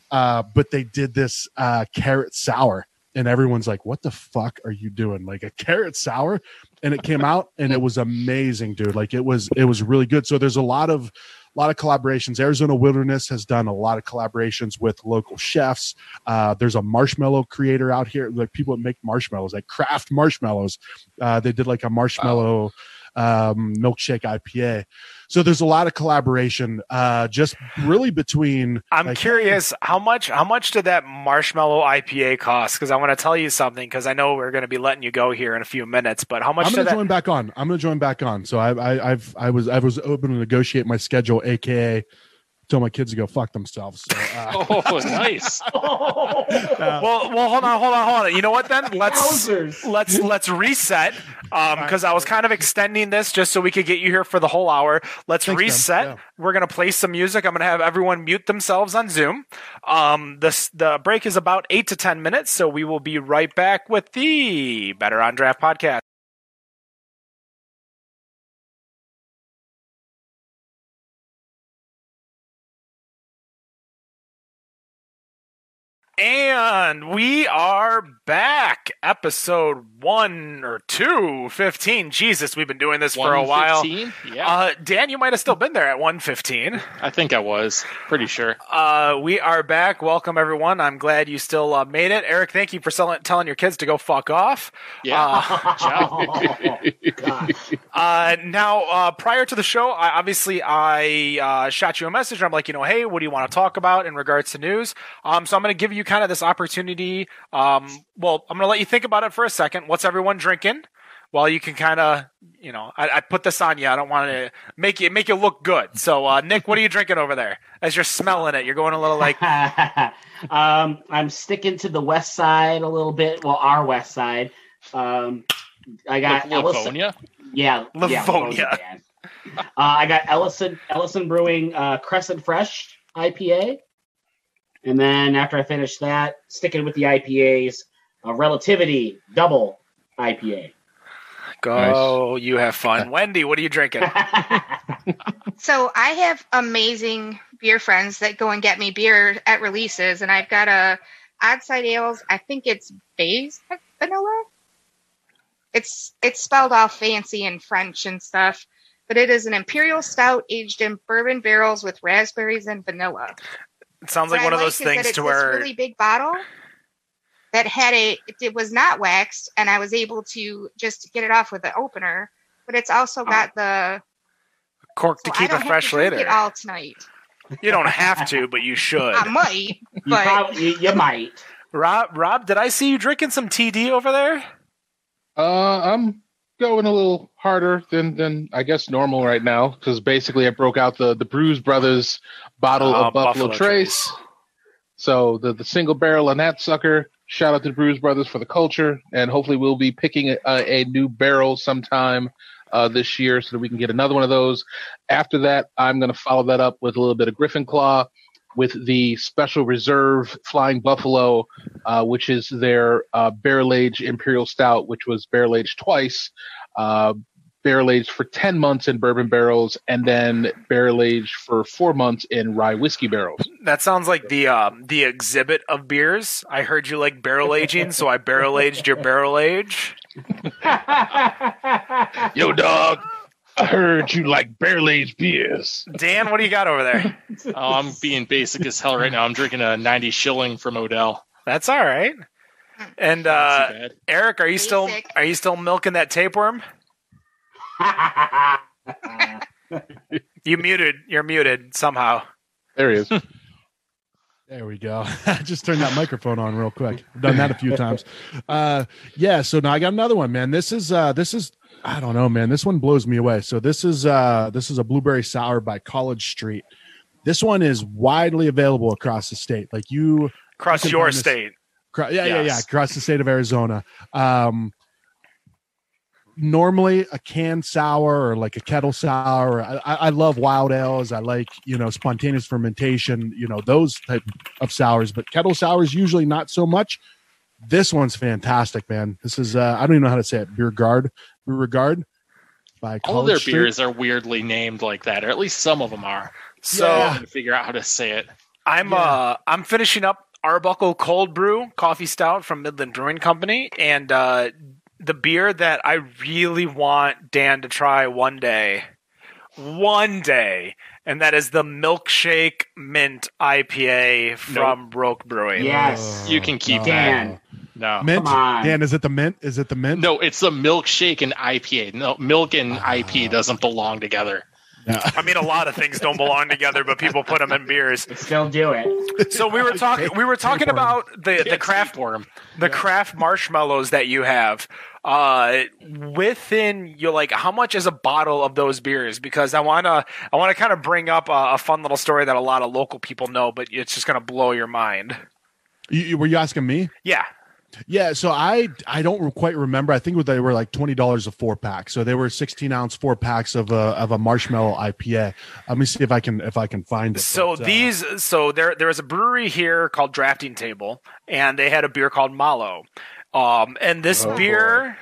Uh, but they did this uh, carrot sour, and everyone's like, "What the fuck are you doing? Like a carrot sour?" And it came out, and it was amazing, dude. Like it was, it was really good. So there's a lot of, a lot of collaborations. Arizona Wilderness has done a lot of collaborations with local chefs. Uh, there's a marshmallow creator out here, like people that make marshmallows, like craft marshmallows. Uh, they did like a marshmallow um, milkshake IPA. So there's a lot of collaboration, uh, just really between.
I'm
like,
curious how much how much did that marshmallow IPA cost? Because I want to tell you something. Because I know we're going to be letting you go here in a few minutes. But how much
I'm going to
that?
join back on. I'm going to join back on. So I, I, I've, I was, I was open to negotiate my schedule, aka tell my kids to go fuck themselves. So, uh,
Oh, nice.
Oh.
well, well, hold on, hold on, hold on. You know what? Then let's
Wowzers.
let's let's reset because I was kind of extending this just so we could get you here for the whole hour. Let's
Thanks,
reset.
Yeah.
We're gonna play some music. I'm gonna have everyone mute themselves on Zoom. Um, this the break is about eight to ten minutes, so we will be right back with the Better on Draft podcast. And we are back. Episode one or two, 15. Jesus, we've been doing this for a while.
115? Yeah.
Uh, Dan, you might have still been there at 115.
I think I was. Pretty sure.
Uh, we are back. Welcome, everyone. I'm glad you still uh, made it. Eric, thank you for selling, telling your kids to go fuck off.
Yeah.
Uh,
Oh.
Uh, now, uh, prior to the show, I, obviously I uh, shot you a message. I'm like, you know, hey, what do you want to talk about in regards to news? Um, so I'm going to give you kind of this opportunity. Um, well, I'm going to let you think about it for a second. What's everyone drinking? Well, you can kind of, you know, I, I put this on you. I don't want to make you make you look good. So, uh, Nick, what are you drinking over there? As you're smelling it, you're going a little like,
um, I'm sticking to the west side a little bit. Well, our west side. Um, I got Ellison,
Livonia.
yeah, yeah,
Livonia.
man. Uh, I got Ellison Ellison Brewing uh, Crescent Fresh IPA, and then after I finish that, sticking with the IPAs, uh, Relativity Double IPA.
Go, you have fun. Wendy, what are you drinking?
So I have amazing beer friends that go and get me beer at releases, and I've got a Odd Side Ales. I think it's Bays vanilla. It's it's spelled all fancy in French and stuff, but it is an imperial stout aged in bourbon barrels with raspberries and vanilla.
It sounds like
What
one
I
of those
like
things to
this
where
really big bottle that had a it was not waxed, and I was able to just get it off with the opener. But it's also got the
cork
so
to
I
keep
don't
it
have
fresh
to drink
later.
It all tonight.
You don't have to, but you should.
I might,
you, probably, you, you might.
Rob, Rob, did I see you drinking some TD over there?
Uh, I'm going a little harder than than I guess normal right now because basically I broke out the the Brews Brothers bottle
Ah,
of Buffalo,
Buffalo
Trace.
Trace.
So the the single barrel on that sucker. Shout out to the Brews Brothers for the culture, and hopefully we'll be picking a, a new barrel sometime uh, this year so that we can get another one of those. After that, I'm going to follow that up with a little bit of Griffin Claw with the Special Reserve Flying Buffalo, uh, which is their uh, barrel aged Imperial Stout, which was barrel aged twice. Uh, barrel aged for 10 months in bourbon barrels and then barrel aged for four months in rye whiskey barrels.
That sounds like the um, the exhibit of beers. I heard you like barrel aging, so I barrel aged your barrel age.
Yo, dog, I heard you like barrel aged beers.
Dan, what do you got over there?
Oh, I'm being basic as hell right now. I'm drinking a 90 shilling from Odell.
That's all right. And uh. Eric, are you still are you still milking that tapeworm? You muted. You're muted somehow.
There he is.
There we go. I just turned that microphone on real quick. I've done that a few times. Uh, yeah. So now I got another one, man. This is uh, this is I don't know, man. This one blows me away. So this is uh, this is a blueberry sour by College Street. This one is widely available across the state. Like you,
Across
You
your
this-
state.
Cro- yeah, yeah, yeah, across the state of Arizona. Um, normally, a canned sour or like a kettle sour. I, I I love wild ales. I like you know spontaneous fermentation. You know those type of sours, but kettle sours usually not so much. This one's fantastic, man. This is uh, I don't even know how to say it. Beer Guard, Beer Guard by
All their
Street.
beers are weirdly named like that, or at least some of them are.
So
I'm
Yeah.
trying to figure out how to say it.
I'm
Yeah.
uh I'm finishing up Arbuckle Cold Brew Coffee Stout from Midland Brewing Company, and uh, the beer that I really want Dan to try one day, one day, and that is the Milkshake Mint IPA from Roak Brewing.
yes.
Oh, you can keep
Dan.
No.
Mint.
Come on.
Dan, is it the mint? Is it the mint?
No, it's the milkshake and IPA. No, milk and ah. IP doesn't belong together.
I mean, a lot of things don't belong together, but people put them in beers.
Still do it.
So we were talking. We were talking about the the craft
for them.
the craft marshmallows that you have uh within you like how much is a bottle of those beers because i want to i want to kind of bring up a, a fun little story that a lot of local people know but it's just going to blow your mind
You, you- were you asking me?
yeah
Yeah, so I I don't quite remember. I think they were like twenty dollars a four pack. So they were sixteen ounce four packs of a of a marshmallow IPA. Let me see if I can if I can find it.
so
But, uh,
these so there there is a brewery here called drafting table and they had a beer called Mallow um and this
Oh,
beer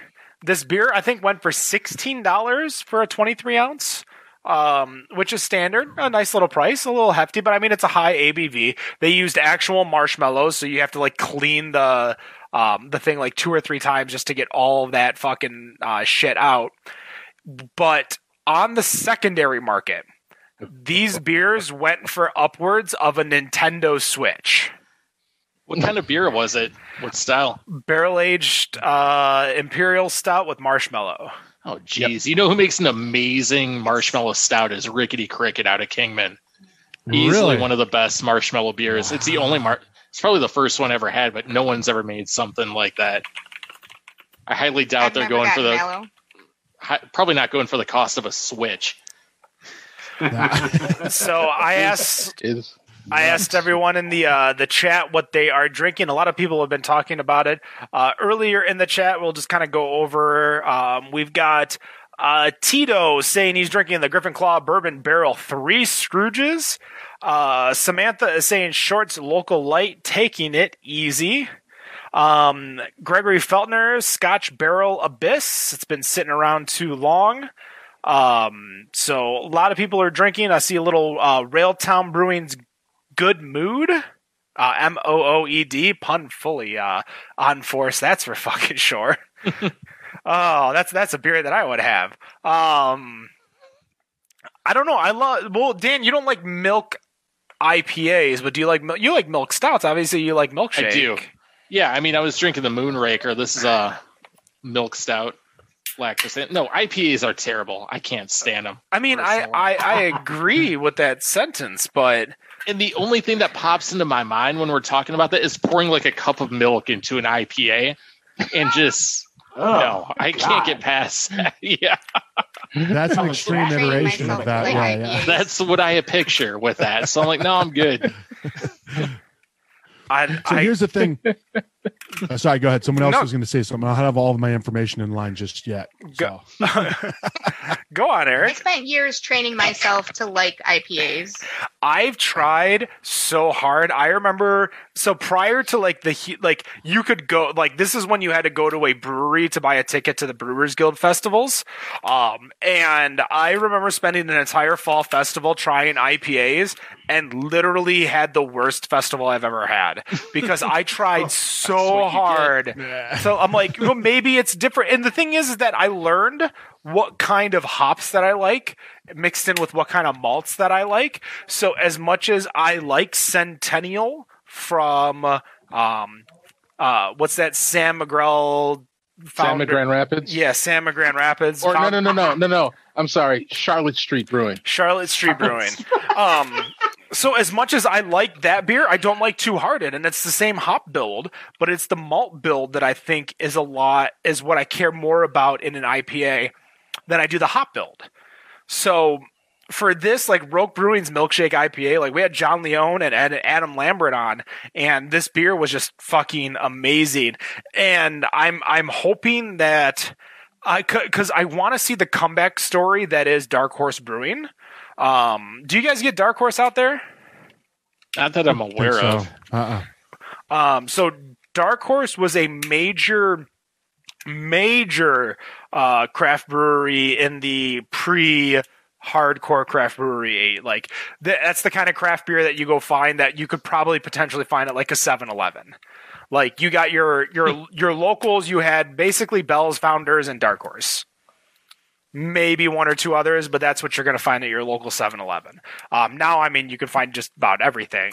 this beer i think went for $16 for a 23 ounce um, which is standard, a nice little price, a little hefty, but I mean it's a high ABV. They used actual marshmallows, so you have to like clean the um, the thing like two or three times just to get all of that fucking uh, shit out. But on the secondary market, these beers went for upwards of a Nintendo Switch.
What kind of beer was it? What style?
Barrel aged uh, Imperial Stout with marshmallow.
Oh, geez. You know who makes an amazing marshmallow stout is Rickety Cricket out of Kingman. Easily
Really?
one of the best marshmallow beers. It's the only mar. It's probably the first one I ever had, but no one's ever made something like that. I highly doubt
I've
they're going for the
mellow.
hi, probably not going for the cost of a Switch.
So I asked
Is
I asked everyone in the uh, the chat what they are drinking. A lot of people have been talking about it uh, earlier in the chat. We'll just kind of go over. Um, we've got uh, Tito saying he's drinking the Griffin Claw Bourbon Barrel Three Scrooges. Uh, Samantha is saying shorts local light, taking it easy. Um, Gregory Feltner Scotch Barrel Abyss. It's been sitting around too long. Um, so a lot of people are drinking. I see a little uh, Railtown Brewing's Good Mood. Uh, M O O E D, pun fully uh, on force. That's for fucking sure. oh, that's that's a beer that I would have. Um, I don't know. I love. Well, Dan, you don't like milk IPAs, but do you like you like milk stouts? Obviously, you like milkshake.
I do. Yeah, I mean, I was drinking the Moonraker. This is a milk stout. Lactose. No, IPAs are terrible. I can't stand them.
I mean, I, I I agree with that sentence, but
And the only thing that pops into my mind when we're talking about that is pouring like a cup of milk into an IPA and just
Oh,
no, I can't get past that. yeah,
That's an extreme iteration of that.
to
Yeah, yeah.
That's what I picture with that. So I'm like, no, I'm good.
I,
So
I
here's the thing. Uh, sorry, go ahead. Someone else
No.
was going to say something. I don't have all of my information in line just yet.
Go-
So.
go on, Eric.
I spent years training myself to like IPAs.
I've tried so hard. I remember so prior to like the he- like you could go like this is when you had to go to a brewery to buy a ticket to the Brewers Guild festivals. Um and I remember spending an entire fall festival trying IPAs and literally had the worst festival I've ever had because I tried so
what you
hard. So I'm like, well, maybe it's different. And the thing is, is that I learned what kind of hops that I like mixed in with what kind of malts that I like. So as much as I like Centennial from um uh what's that Sam McGraw
Sam
founder-
Grand Rapids.
Yeah, Sam McGran Rapids.
Or no, no, no, no, no, no. I'm sorry. Charlotte Street Brewing.
Charlotte Street Brewing. Um, so as much as I like that beer, I don't like Two Hearted, and it's the same hop build, but it's the malt build that I think is a lot is what I care more about in an IPA than I do the hop build. So for this, like Roak Brewing's milkshake IPA, like we had John Leone and Ed- Adam Lambert on, and this beer was just fucking amazing. And I'm I'm hoping that uh, I could because I want to see the comeback story that is Dark Horse Brewing. Um, do you guys get Dark Horse out there?
Not that I'm aware
so.
of.
Uh-uh.
Um, so Dark Horse was a major, major uh, craft brewery in the pre hardcore craft brewery like th- that's the kind of craft beer that you go find that you could probably potentially find at like a 7-eleven like you got your your your locals you had basically bell's founders and dark horse maybe one or two others but that's what you're going to find at your local 7-eleven um, now i mean you can find just about everything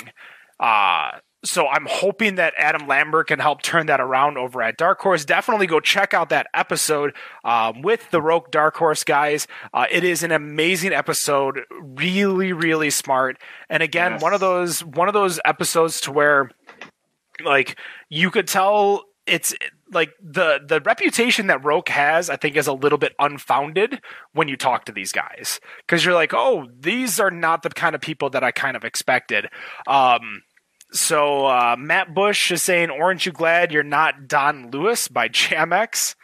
uh, so I'm hoping that Adam Lambert can help turn that around over at Dark Horse. Definitely go check out that episode um, with the Roak Dark Horse guys. Uh, it is an amazing episode, really, really smart. And again,
Yes.
one of those one of those episodes to where, like, you could tell it's like the the reputation that Roak has, I think, is a little bit unfounded when you talk to these guys because you're like, oh, these are not the kind of people that I kind of expected. Um, so uh, Matt Bush is saying, "Aren't you glad you're not Don Lewis by Jamex?"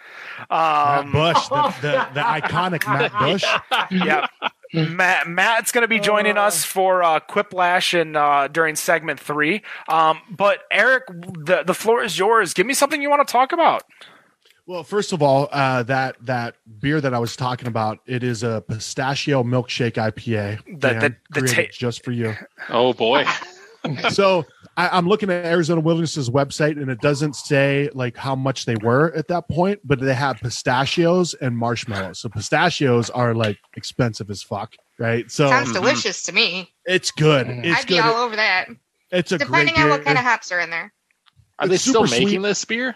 Matt
Um,
Bush, the, the, the iconic Matt Bush.
yeah. Matt, Matt's going to be joining us for uh, Quiplash and uh, during segment three. Um, but Eric, the the floor is yours. Give me something you want to talk about.
Well, first of all, uh, that that beer that I was talking about, it is a pistachio milkshake IPA.
The- the- the
created
ta-
just for you.
Oh boy.
so I, I'm looking at Arizona Wilderness's website, and it doesn't say like how much they were at that point, but they have pistachios and marshmallows. So pistachios are like expensive as fuck, right? So
Sounds
Mhm.
delicious to me.
it's good. It's
I'd be all over that.
it's a
Depending
great
on what kind of hops are in there.
Are they
It's
still making
sweet.
this beer?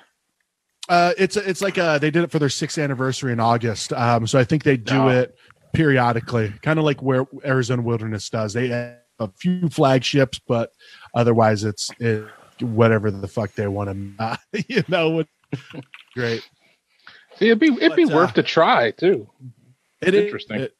Uh, it's it's like uh they did it for their sixth anniversary in August. Um, so I think they do
No.
it periodically, kind of like where Arizona Wilderness does. They have a few flagships, but otherwise it's it, whatever the fuck they want to. Uh, you know, what? Great.
See, it'd be it'd be
But, uh,
worth to try too.
It is-
Interesting.
it-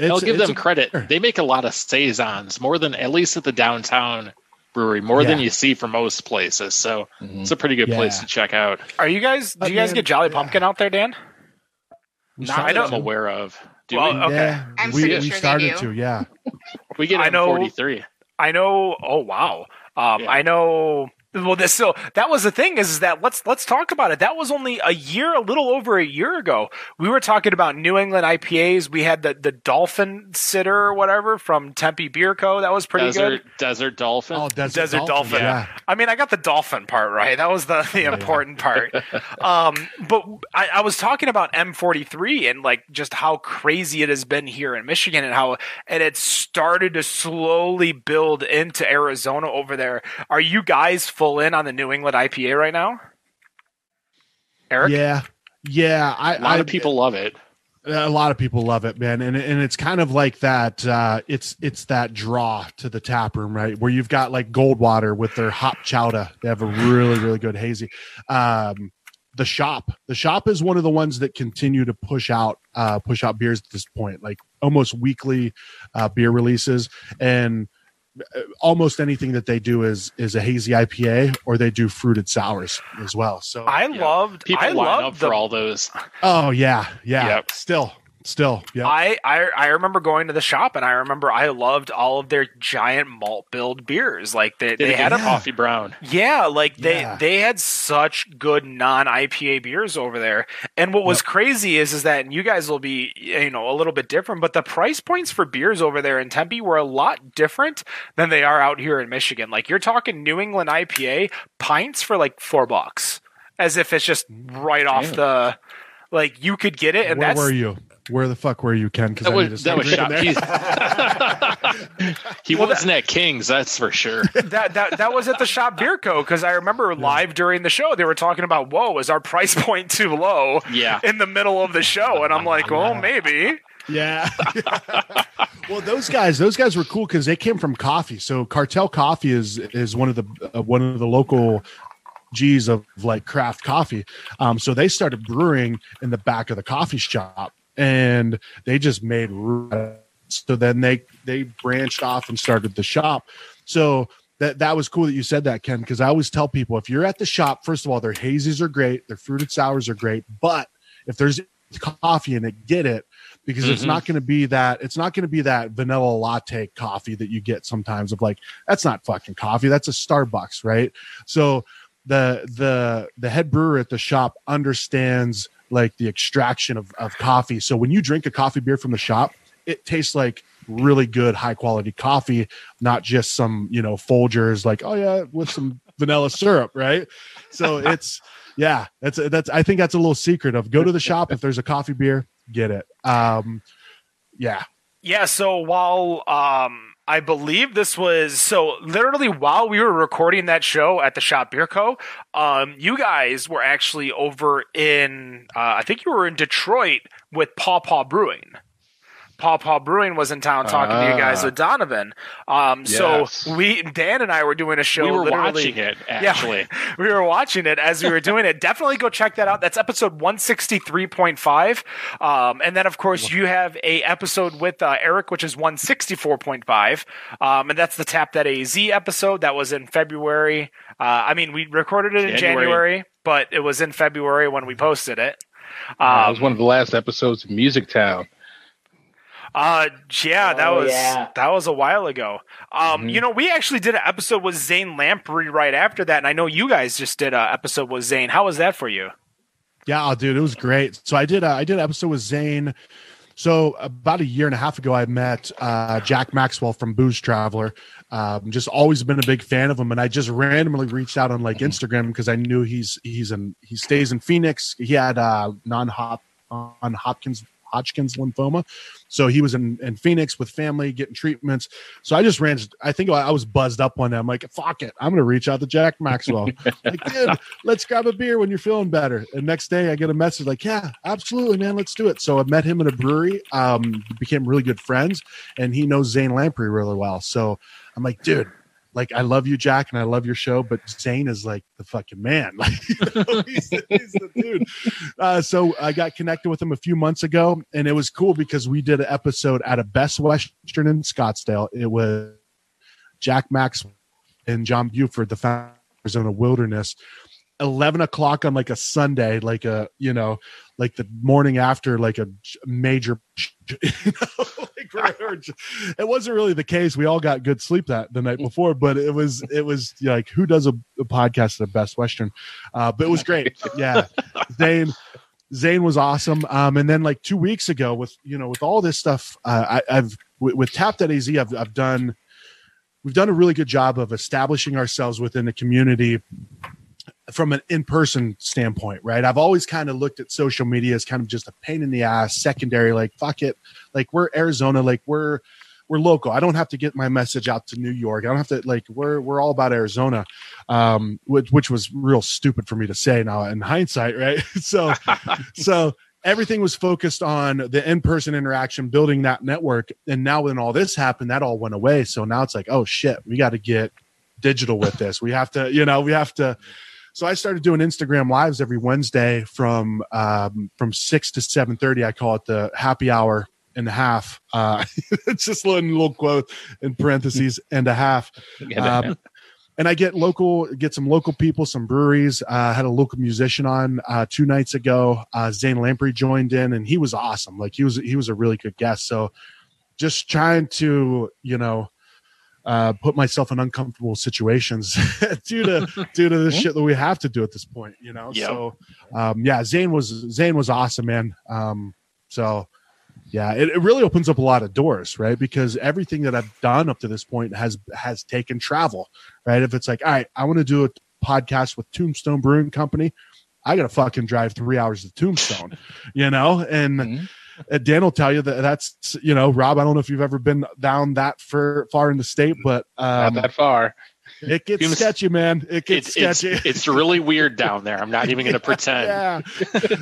I'll give
it's
them
a-
credit. They make a lot of saisons, more than at least at the downtown brewery, more than you see for most places. So
Mhm.
it's a pretty good place to check out.
Are you guys? Do
Uh,
you guys get Jolly
yeah.
Pumpkin out there, Dan?
We
Not
started
that I'm aware of. Do
Well,
we?
okay.
Yeah,
I'm
we,
pretty
we
sure they
started
do.
to. Yeah,
we get
I know-
43.
I know. Oh wow. Um,
Yeah.
I know. Well, this so that was the thing is, is that let's let's talk about it. That was only a year, a little over a year ago. We were talking about New England IPAs. We had the the Dolphin Sitter or whatever from Tempe Beer Co. That was pretty
Desert,
good.
Desert Dolphin.
oh, Desert,
Desert Dolphin.
Yeah,
I mean, I got the dolphin part right. That was the, the important part. Um, but I, I was talking about M43 and like just how crazy it has been here in Michigan and how and it started to slowly build into Arizona over there. Are you guys full in on the New England IPA right now? Eric?
yeah, yeah. I,
a lot
I,
of people love it.
a lot of people love it, man, and and it's kind of like that. Uh, it's it's that draw to the tap room, right? Where you've got like Goldwater with their hop chowder. They have a really really good hazy. Um, the shop, the shop is one of the ones that continue to push out uh, push out beers at this point, like almost weekly uh, beer releases and. Uh, Almost anything that they do is is a hazy IPA or they do fruited sours as well. So
I
Yeah.
loved
People
I
line
loved
up
the
for all those.
oh yeah, yeah.
Yep.
Still, still, yeah.
I, I I remember going to the shop and I remember I loved all of their giant malt billed beers. Like they,
Did
they had
get
a
coffee brown.
Yeah, like they
Yeah.
they had such good non IPA beers over there. And what was crazy is is that and you guys will be you know a little bit different, but the price points for beers over there in Tempe were a lot different than they are out here in Michigan. Like you're talking New England IPA pints for like four bucks, as if it's just right off the like you could get it, and
Where
that's
were you? Where the fuck were you, Ken? Because
That
I need to
was,
start
that was
drinking
shop.
there.
He's- he wasn't at King's, that's for sure.
that that that was at the shop beer co because I remember live during the show they were talking about whoa is our price point too low
Yeah.
in the middle of the show and I'm like well maybe
Yeah. well, those guys, those guys were cool because they came from coffee. So Cartel Coffee is is one of the uh, one of the local G's of like craft coffee. Um, so they started brewing in the back of the coffee shop, and they just made. So then they they branched off and started the shop. So that that was cool that you said that, Ken, because I always tell people if you're at the shop, first of all, their hazies are great, their fruited sours are great, but if there's coffee in it, get it because it's
Mhm.
not going to be that it's not going to be that vanilla latte coffee that you get sometimes of like that's not fucking coffee that's a starbucks right so the the the head brewer at the shop understands like the extraction of, of coffee. So when you drink a coffee beer from the shop it tastes like really good high quality coffee not just some you know folgers like oh yeah with some vanilla syrup right? So it's yeah that's that's i think that's a little secret of go to the shop if there's a coffee beer get it. Um yeah.
Yeah so while um I believe this was so literally while we were recording that show at the Shop Beer Co. Um, you guys were actually over in uh, I think you were in Detroit with Paw Paw Brewing. Paw Paw Brewing was in town talking to you guys
Ah.
with Donovan. Um,
Yes.
so we Dan and I were doing a show.
we were
literally,
watching it, actually.
we were watching it as we were doing it. Definitely go check that out. That's episode 163.5. Um, and then, of course, you have a episode with uh, Eric, which is 164.5. Um, and that's the Tap That AZ episode. That was in February. Uh, I mean, we recorded it in
January.
January, but it was in February when we posted it.
that
Um,
was one of the last episodes of Music Town.
Uh, yeah, that
Oh,
was
yeah.
that was a while ago. Um,
Mhm.
you know, we actually did an episode with Zane Lamprey right after that, and I know you guys just did an episode with Zane. How was that for you?
Yeah, oh, dude, it was great. So I did. Uh, I did an episode with Zane. So about a year and a half ago, I met uh, Jack Maxwell from Booze Traveler. Um, just always been a big fan of him, and I just randomly reached out on like Instagram because I knew he's he's in he stays in Phoenix. He had uh, non hop on Hopkins Hodgkin's lymphoma, so he was in, in Phoenix with family getting treatments. So I just ran. I think I was buzzed up one day. I'm like, fuck it, I'm gonna reach out to Jack Maxwell. like, dude, let's grab a beer when you're feeling better. And next day I get a message like, yeah, absolutely, man, let's do it. So I met him in a brewery, um, became really good friends, and he knows Zane Lamprey really well. So I'm like, dude, like I love you, Jack, and I love your show, but Zane is like the fucking man. Like you know, he's, the, he's the dude. Uh, so I got connected with him a few months ago, and it was cool because we did an episode at a Best Western in Scottsdale. It was Jack Max and John Buford, the founders of the Wilderness. 11 o'clock on like a Sunday, like a, you know, like the morning after like a major, you know, like it wasn't really the case. We all got good sleep that the night before, but it was, it was like, who does a, a podcast at Best Western? Uh, but it was great. Yeah. Zane, Zane was awesome. Um, and then like two weeks ago with, you know, with all this stuff, uh, I, I've, with, with tap.az, I've, I've done, we've done a really good job of establishing ourselves within the community from an in-person standpoint right? I've always kind of looked at social media as kind of just a pain in the ass secondary like fuck it. Like we're arizona like we're we're local. I don't have to get my message out to new york. I don't have to like we're we're all about arizona um which, which was real stupid for me to say now in hindsight right? So so everything was focused on the in-person interaction building that network. And now when all this happened that all went away. So now it's like oh shit we got to get digital with this. We have to you know we have to so I started doing Instagram lives every Wednesday from um, from six to seven thirty. I call it the happy hour and a half. Uh, it's just a little, little quote in parentheses and a half. Um, and I get local, get some local people, some breweries. Uh, I had a local musician on uh, two nights ago. Uh, Zane Lamprey joined in, and he was awesome. Like he was, he was a really good guest. So just trying to, you know, uh, put myself in uncomfortable situations due to due to the shit that we have to do at this point. You know,
Yep.
so um, yeah, Zane was Zane was awesome, man. Um, so yeah, it, it really opens up a lot of doors, right? Because everything that I've done up to this point has has taken travel, right? If it's like, all right, I want to do a podcast with Tombstone Brewing Company, I got to fucking drive three hours to Tombstone, you know, and.
Mhm.
Uh, Dan will tell you that that's you know Rob. I don't know if you've ever been down that for far in the state, but um,
Not that far.
It gets
Tombs-
sketchy, man. It gets
It's, it's
sketchy.
it's really weird down there. I'm not even going to pretend.
yeah,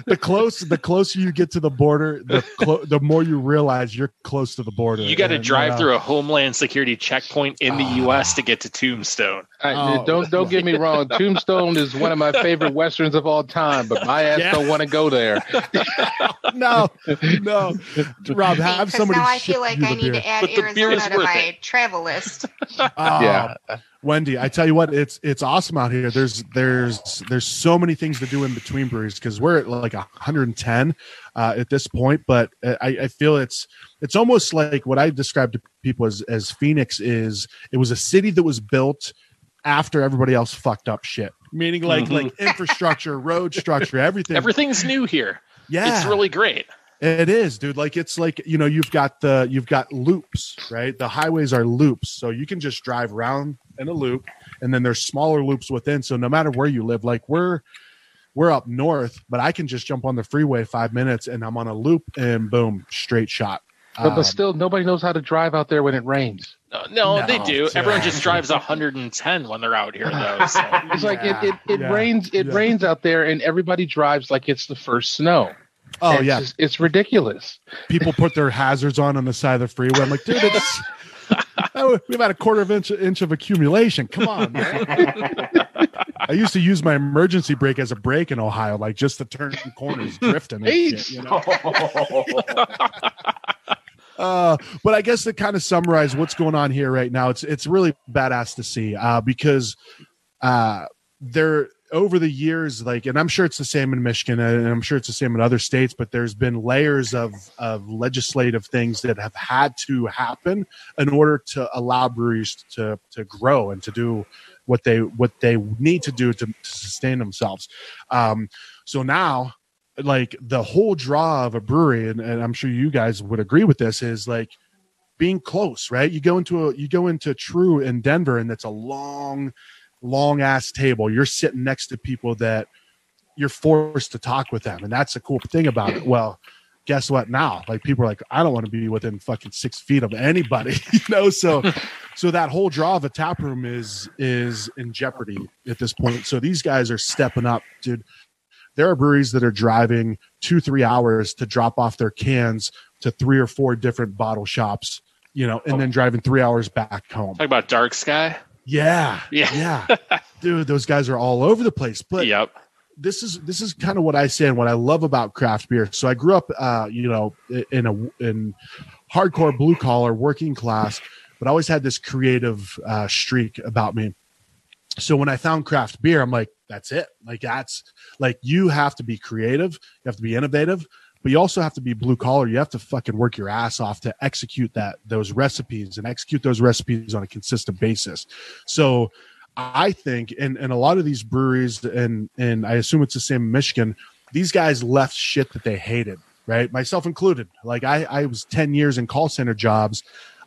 the close the closer you get to the border, the clo- the more you realize you're close to the border.
You got to
And,
drive
uh,
through a Homeland Security checkpoint in the
Ah.
U.S. to get to Tombstone.
I,
Oh.
Don't don't get me wrong. Tombstone is one of my favorite westerns of all time, but my ass
Yeah.
don't want to go there.
No, no, Rob, have
Because
somebody.
now I feel like I need
beer.
to add
But the beer is
Arizona to my
it.
travel list.
Oh,
yeah,
Wendy, I tell you what, it's it's awesome out here. There's there's there's so many things to do in between breweries because we're at like 110 uh, at this point. But I, I feel it's it's almost like what I describe to people as as Phoenix is. It was a city that was built after everybody else fucked up shit. Meaning like
Mhm.
like infrastructure, road structure, everything.
Everything's new here.
yeah,
It's really great.
it is, dude. Like it's like you know you've got the you've got loops, right? The highways are loops, so you can just drive around in a loop, and then there's smaller loops within. So no matter where you live, like we're we're up north, but I can just jump on the freeway five minutes, and I'm on a loop, and boom, straight shot.
but,
Um,
but still, nobody knows how to drive out there when it rains.
No, no,
No,
they do.
it's,
Everyone just drives 110 when they're out here, though. So.
It's like it it, it
Yeah.
rains it
Yeah.
rains out there, and everybody drives like it's the first snow.
oh
It's
yeah,
just- it's ridiculous.
people put their hazards on on the side of the freeway. I'm like, dude, it's we've had a quarter of inch inch of accumulation. Come on. I used to use my emergency brake as a brake in Ohio, like just to turn corners, drifting. And shit, you know? Uh, but I guess to kind of summarize what's going on here right now, it's it's really badass to see uh, because uh, there over the years, like, and I'm sure it's the same in Michigan, and I'm sure it's the same in other states, but there's been layers of of legislative things that have had to happen in order to allow breweries to to grow and to do what they what they need to do to, to sustain themselves. Um, so now like the whole draw of a brewery and, and i'm sure you guys would agree with this is like being close right you go into a you go into true in denver and it's a long long ass table. You're sitting next to people that you're forced to talk with them. And that's the cool thing about it. Well guess what now? Like people are like i don't want to be within fucking six feet of anybody you know? So so that whole draw of a tap room is is in jeopardy at this point. So these guys are stepping up dude. There are breweries that are driving two three hours to drop off their cans to three or four different bottle shops you know and oh. then driving three hours back home.
Talk about Dark Sky.
Yeah,
Yeah.
yeah, dude, those guys are all over the place. But
yep.
this is this is kind of what I say and what I love about craft beer. So I grew up, uh, you know, in a in hardcore blue collar working class, but I always had this creative uh, streak about me. So when I found craft beer, I'm like, that's it. Like that's like you have to be creative, you have to be innovative, but you also have to be blue collar. You have to fucking work your ass off to execute that those recipes and execute those recipes on a consistent basis. So I think, and, and a lot of these breweries, and and I assume it's the same in Michigan, these guys left shit that they hated, right? Myself included. Like I, I was 10 years in call center jobs.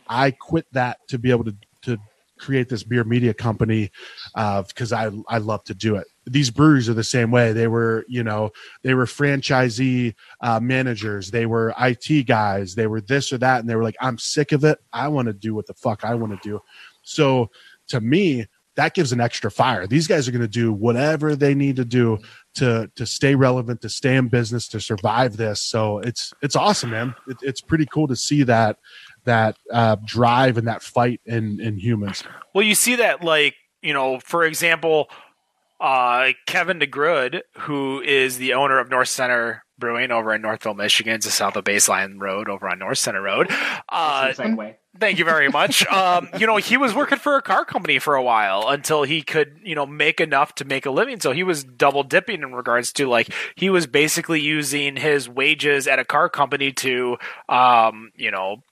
I quit that to be able to to create this beer media company because I I love to do it. These breweries are the same way. They were, you know, they were franchisee uh, managers. They were IT guys. They were this or that, and they were like, "I'm sick of it. I want to do what the fuck I want to do." So to me, that gives an extra fire. These guys are going to do whatever they need to do to to stay relevant, to stay in business, to survive this. So it's it's awesome, man. It, it's pretty cool to see that that uh, drive and that fight in in humans.
Well, you see that, like, you know, for example, uh, Kevin DeGrud, who is the owner of North Center Brewing over in Northville, Michigan, just south of Baseline Road over on North Center Road. Uh,
That's.
Thank you very much. Um, you know, he was working for a car company for a while until he could, you know, make enough to make a living. So he was double dipping in regards to like he was basically using his wages at a car company to, um, you know,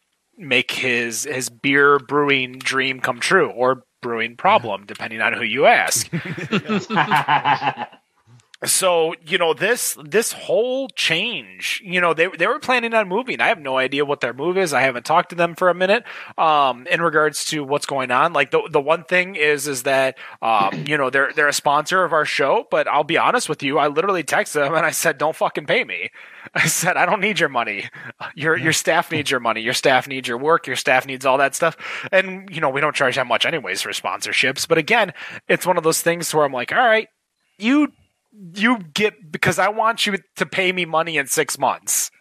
make his his beer brewing dream come true or brewing problem, depending on who you ask. so you know this this whole change you know they they were planning on moving. I have no idea what their move is. I haven't talked to them for a minute um in regards to what's going on. Like the the one thing is is that um you know they're they're a sponsor of our show but i'll be honest with you i literally texted them and i said don't fucking pay me. I said i don't need your money. Your your staff needs your money. Your staff needs your work. Your staff needs all that stuff. And you know we don't charge that much anyways for sponsorships. But again it's one of those things where i'm like all right you you get because I want you to pay me money in six months.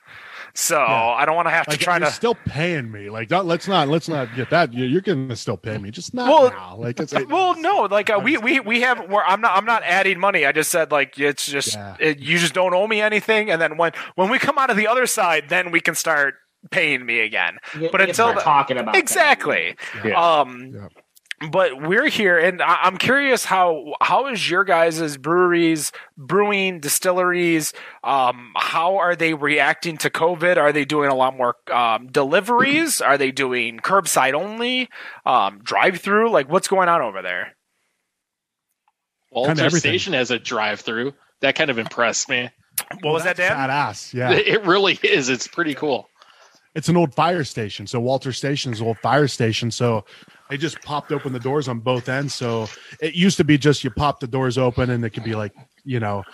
So
Yeah.
I don't want to have to
Like
try
you're
to.
still paying me. Like don't, let's not let's not get that. You- You're going to still pay me, just not
Well-
now. Like it's
well, no, like uh, we we we have. Where I'm not. I'm not adding money. I just said like it's just
Yeah.
it, you just don't owe me anything. And then when when we come out of the other side, then we can start paying me again.
You-
But
you
until the-
talking about.
Exactly.
Yeah.
Um,
Yeah.
But we're here, and I- I'm curious how how is your guys' breweries, brewing distilleries? Um, how are they reacting to COVID? Are they doing a lot more um, deliveries? Are they doing curbside only, um, drive through? Like, what's going on over there?
Walter
everything.
Station has a drive-through. That kind of impressed me.
What was that, Dan?
Badass. Yeah.
It really is. It's pretty cool.
it's an old fire station. So Walter Station is an old fire station. So they just popped open the doors on both ends. So it used to be just you pop the doors open and it could be like, you know,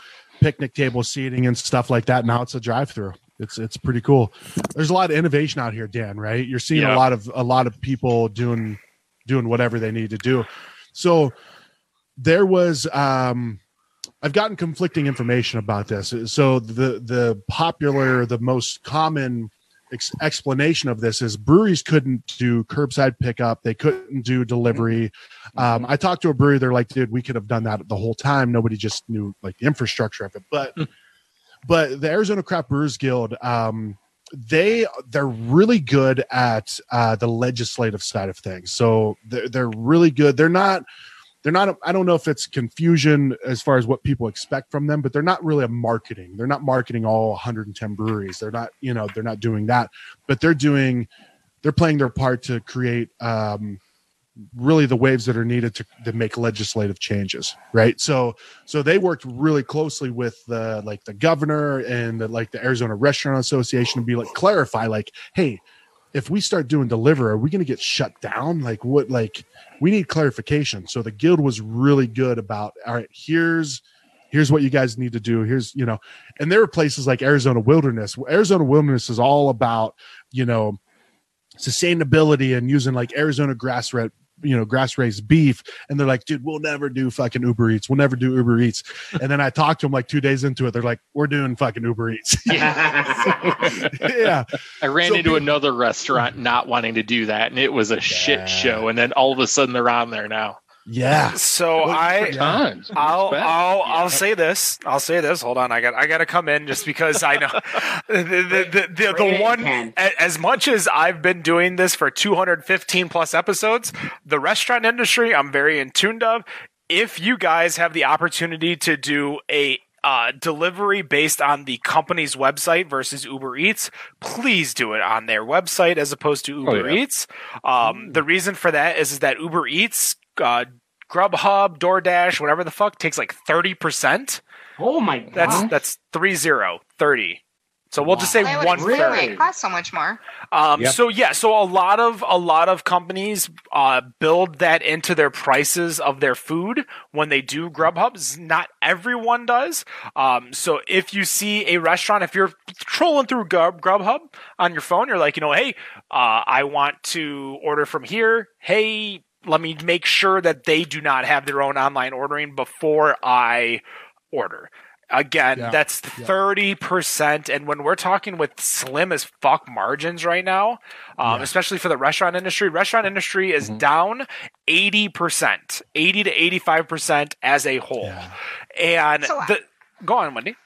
picnic table seating and stuff like that. Now it's a drive through. It's it's pretty cool. There's a lot of innovation out here, Dan, right? You're seeing
Yeah.
a lot of a lot of people doing doing whatever they need to do. So there was um I've gotten conflicting information about this. So the the popular, the most common ex- explanation of this is breweries couldn't do curbside pickup. They couldn't do delivery. Um, I talked to a brewery. They're like, dude, we could have done that the whole time. Nobody just knew like the infrastructure of it. But but the Arizona Craft Brewers Guild, um, they they're really good at uh, the legislative side of things. So they're they're really good. They're not they're not i don't know if it's confusion as far as what people expect from them but they're not really a marketing they're not marketing all 110 breweries. They're not you know they're not doing that but they're doing they're playing their part to create um really the waves that are needed to, to make legislative changes right? So so they worked really closely with the like the governor and the, like the arizona restaurant association to be like clarify like hey if we start doing deliver are we going to get shut down? Like what like we need clarification. So the guild was really good about all right here's here's what you guys need to do. Here's you know and there are places like arizona wilderness. Arizona wilderness is all about you know sustainability and using like arizona grass red you know grass raised beef. And they're like dude we'll never do fucking uber eats. We'll never do uber eats. And then i talked to them like two days into it. They're like we're doing fucking uber eats. Yeah.
I ran
So
into
people-
another restaurant not wanting to do that, and it was a
Yeah.
shit show. And then all of a sudden, they're on there now.
Yeah.
So I
Tons.
I'll I'll I'll
Yeah.
say this. I'll say this. Hold on. I got I got to come in just because I know the the the, the, the one
Ken.
as much as I've been doing this for 215 plus episodes, the restaurant industry I'm very in tuned of. If you guys have the opportunity to do a uh, delivery based on the company's website versus Uber Eats, please do it on their website as opposed to Uber
yeah.
Eats. Um, the reason for that is, is that Uber Eats, uh, Grubhub, DoorDash, whatever the fuck, takes like 30%.
Oh my god.
That's that's three zero, 30. So we'll just say
I would
one
explain
third.
why it costs so much more.
Um,
Yep.
So yeah, so a lot of a lot of companies uh, build that into their prices of their food when they do Grubhubs. Not everyone does. Um, so if you see a restaurant, if you're trolling through Grub, Grubhub on your phone, you're like, you know, hey, uh, I want to order from here. Hey, let me make sure that they do not have their own online ordering before I order. Again,
Yeah.
that's
Yeah.
thirty percent, and when we're talking with slim as fuck margins right now, um,
Yeah.
especially for the restaurant industry, restaurant industry is
Mhm.
down eighty percent, eighty to eighty-five percent as a whole.
Yeah.
And
So
the go on, Wendy.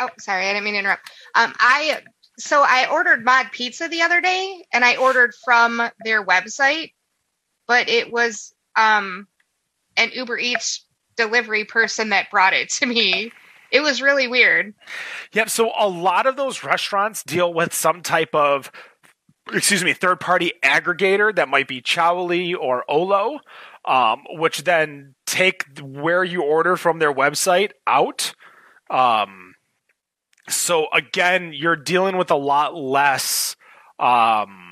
Oh, sorry, I didn't mean to interrupt. Um, I so I ordered Mod Pizza the other day, and I ordered from their website, but it was um an Uber Eats delivery person that brought it to me. It was really weird.
Yep. So a lot of those restaurants deal with some type of, excuse me, third party aggregator that might be Chowly or Olo, um, which then take where you order from their website out. Um, so again, you're dealing with a lot less, um,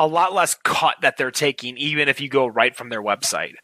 a lot less cut that they're taking, even if you go right from their website.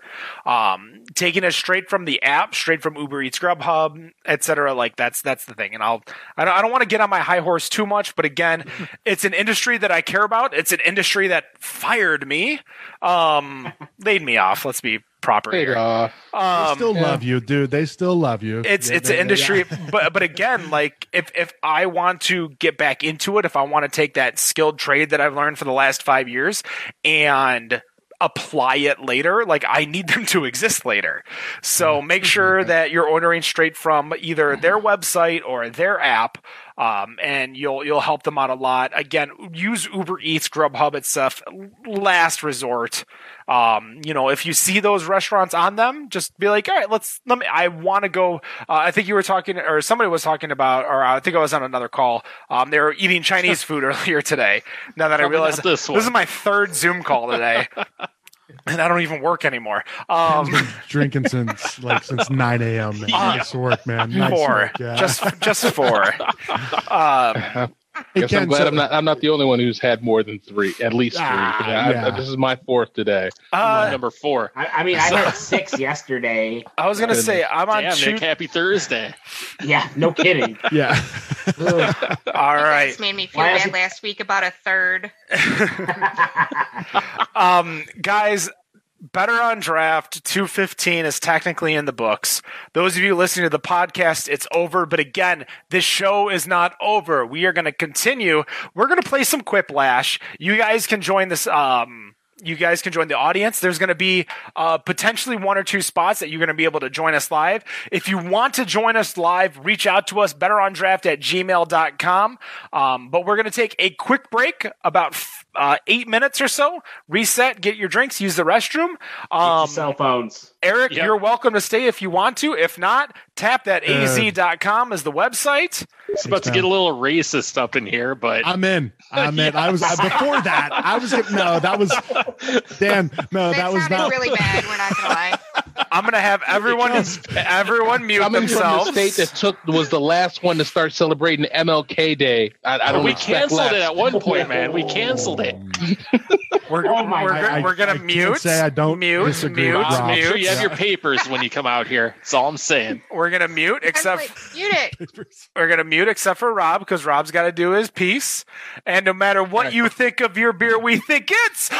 Um, taking it straight from the app, straight from Uber Eats, Grubhub, etc. Like that's that's the thing. And I'll I don't, I don't want to get on my high horse too much, but again, it's an industry that I care about. It's an industry that fired me, um, laid me off. Let's be proper
Paid
here.
off.
They
Um,
still
yeah.
love you, dude. They still love you.
it's
Yeah,
it's
they-
an industry
yeah.
but but again like if if i want to get back into it if i want to take that skilled trade that i've learned for the last five years and apply it later like i need them to exist later so make sure that you're ordering straight from either their website or their app um, and you'll you'll help them out a lot again use uber eats grubhub and stuff last resort um, you know, if you see those restaurants on them, just be like, all right, let's let me. I want to go. Uh, I think you were talking, or somebody was talking about, or I think I was on another call. Um, they were eating Chinese food earlier today. Now that I realize
this
this is my third Zoom call today. And I don't even work anymore. Um,
Been drinking since like since 9 a.m. Man.
Yeah.
Nice work, man. Nice
four,
work, yeah.
just just four. Um,
Hey,
Guess I'm glad
so-
I'm not. I'm not the only one who's had more than three, at least three.
Ah,
I-
yeah.
this is my fourth today.
uh,
number four.
I, I mean, I had six yesterday.
I was gonna say I'm on
Damn,
two.
Nick, happy Thursday.
Yeah, no kidding.
yeah.
Ugh.
All
You
right.
guys made me feel
Why
bad last week about a third.
um, guys, better on draft 215 is technically in the books. Those of you listening to the podcast, it's over. But again, this show is not over. We are going to continue. We're going to play some Quiplash. You guys can join this. Um, you guys can join the audience. There's going to be uh, potentially one or two spots that you're going to be able to join us live. If you want to join us live, reach out to us, betterondraft at gmail.com. Um, but we're going to take a quick break, about uh, eight minutes or so, reset, get your drinks, use the restroom. Um,
cell phones.
Eric,
Yep.
you're welcome to stay if you want to. If not, tap that
Uh,
az.com as the website.
It's about to get a little racist up in here, but
I'm in. I'm in. I was before that. I was no. That was Dan. No,
That,
that was not.
really bad. We're not gonna lie.
I'm going to have everyone everyone mute
Coming from the state that took was the last one to start celebrating MLK Day. I, I don't
we canceled
less.
it at one point, man. We canceled it.
We're,
Oh my
we're,
God.
I-
we're going to
can't
mute.
say I don't
mute,
disagree
mute,
with
Rob,
Rob.
make sure you have your papers when you come out here. That's all I'm saying.
We're going to mute except
mute it.
we're going to mute except for Rob because Rob's got to do his piece. And no matter what you think of your beer, we think it's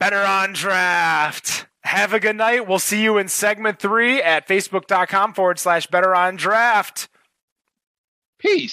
better on draft. Have a good night. We'll see you in segment three at facebook.com forward slash better on draft.
Peace.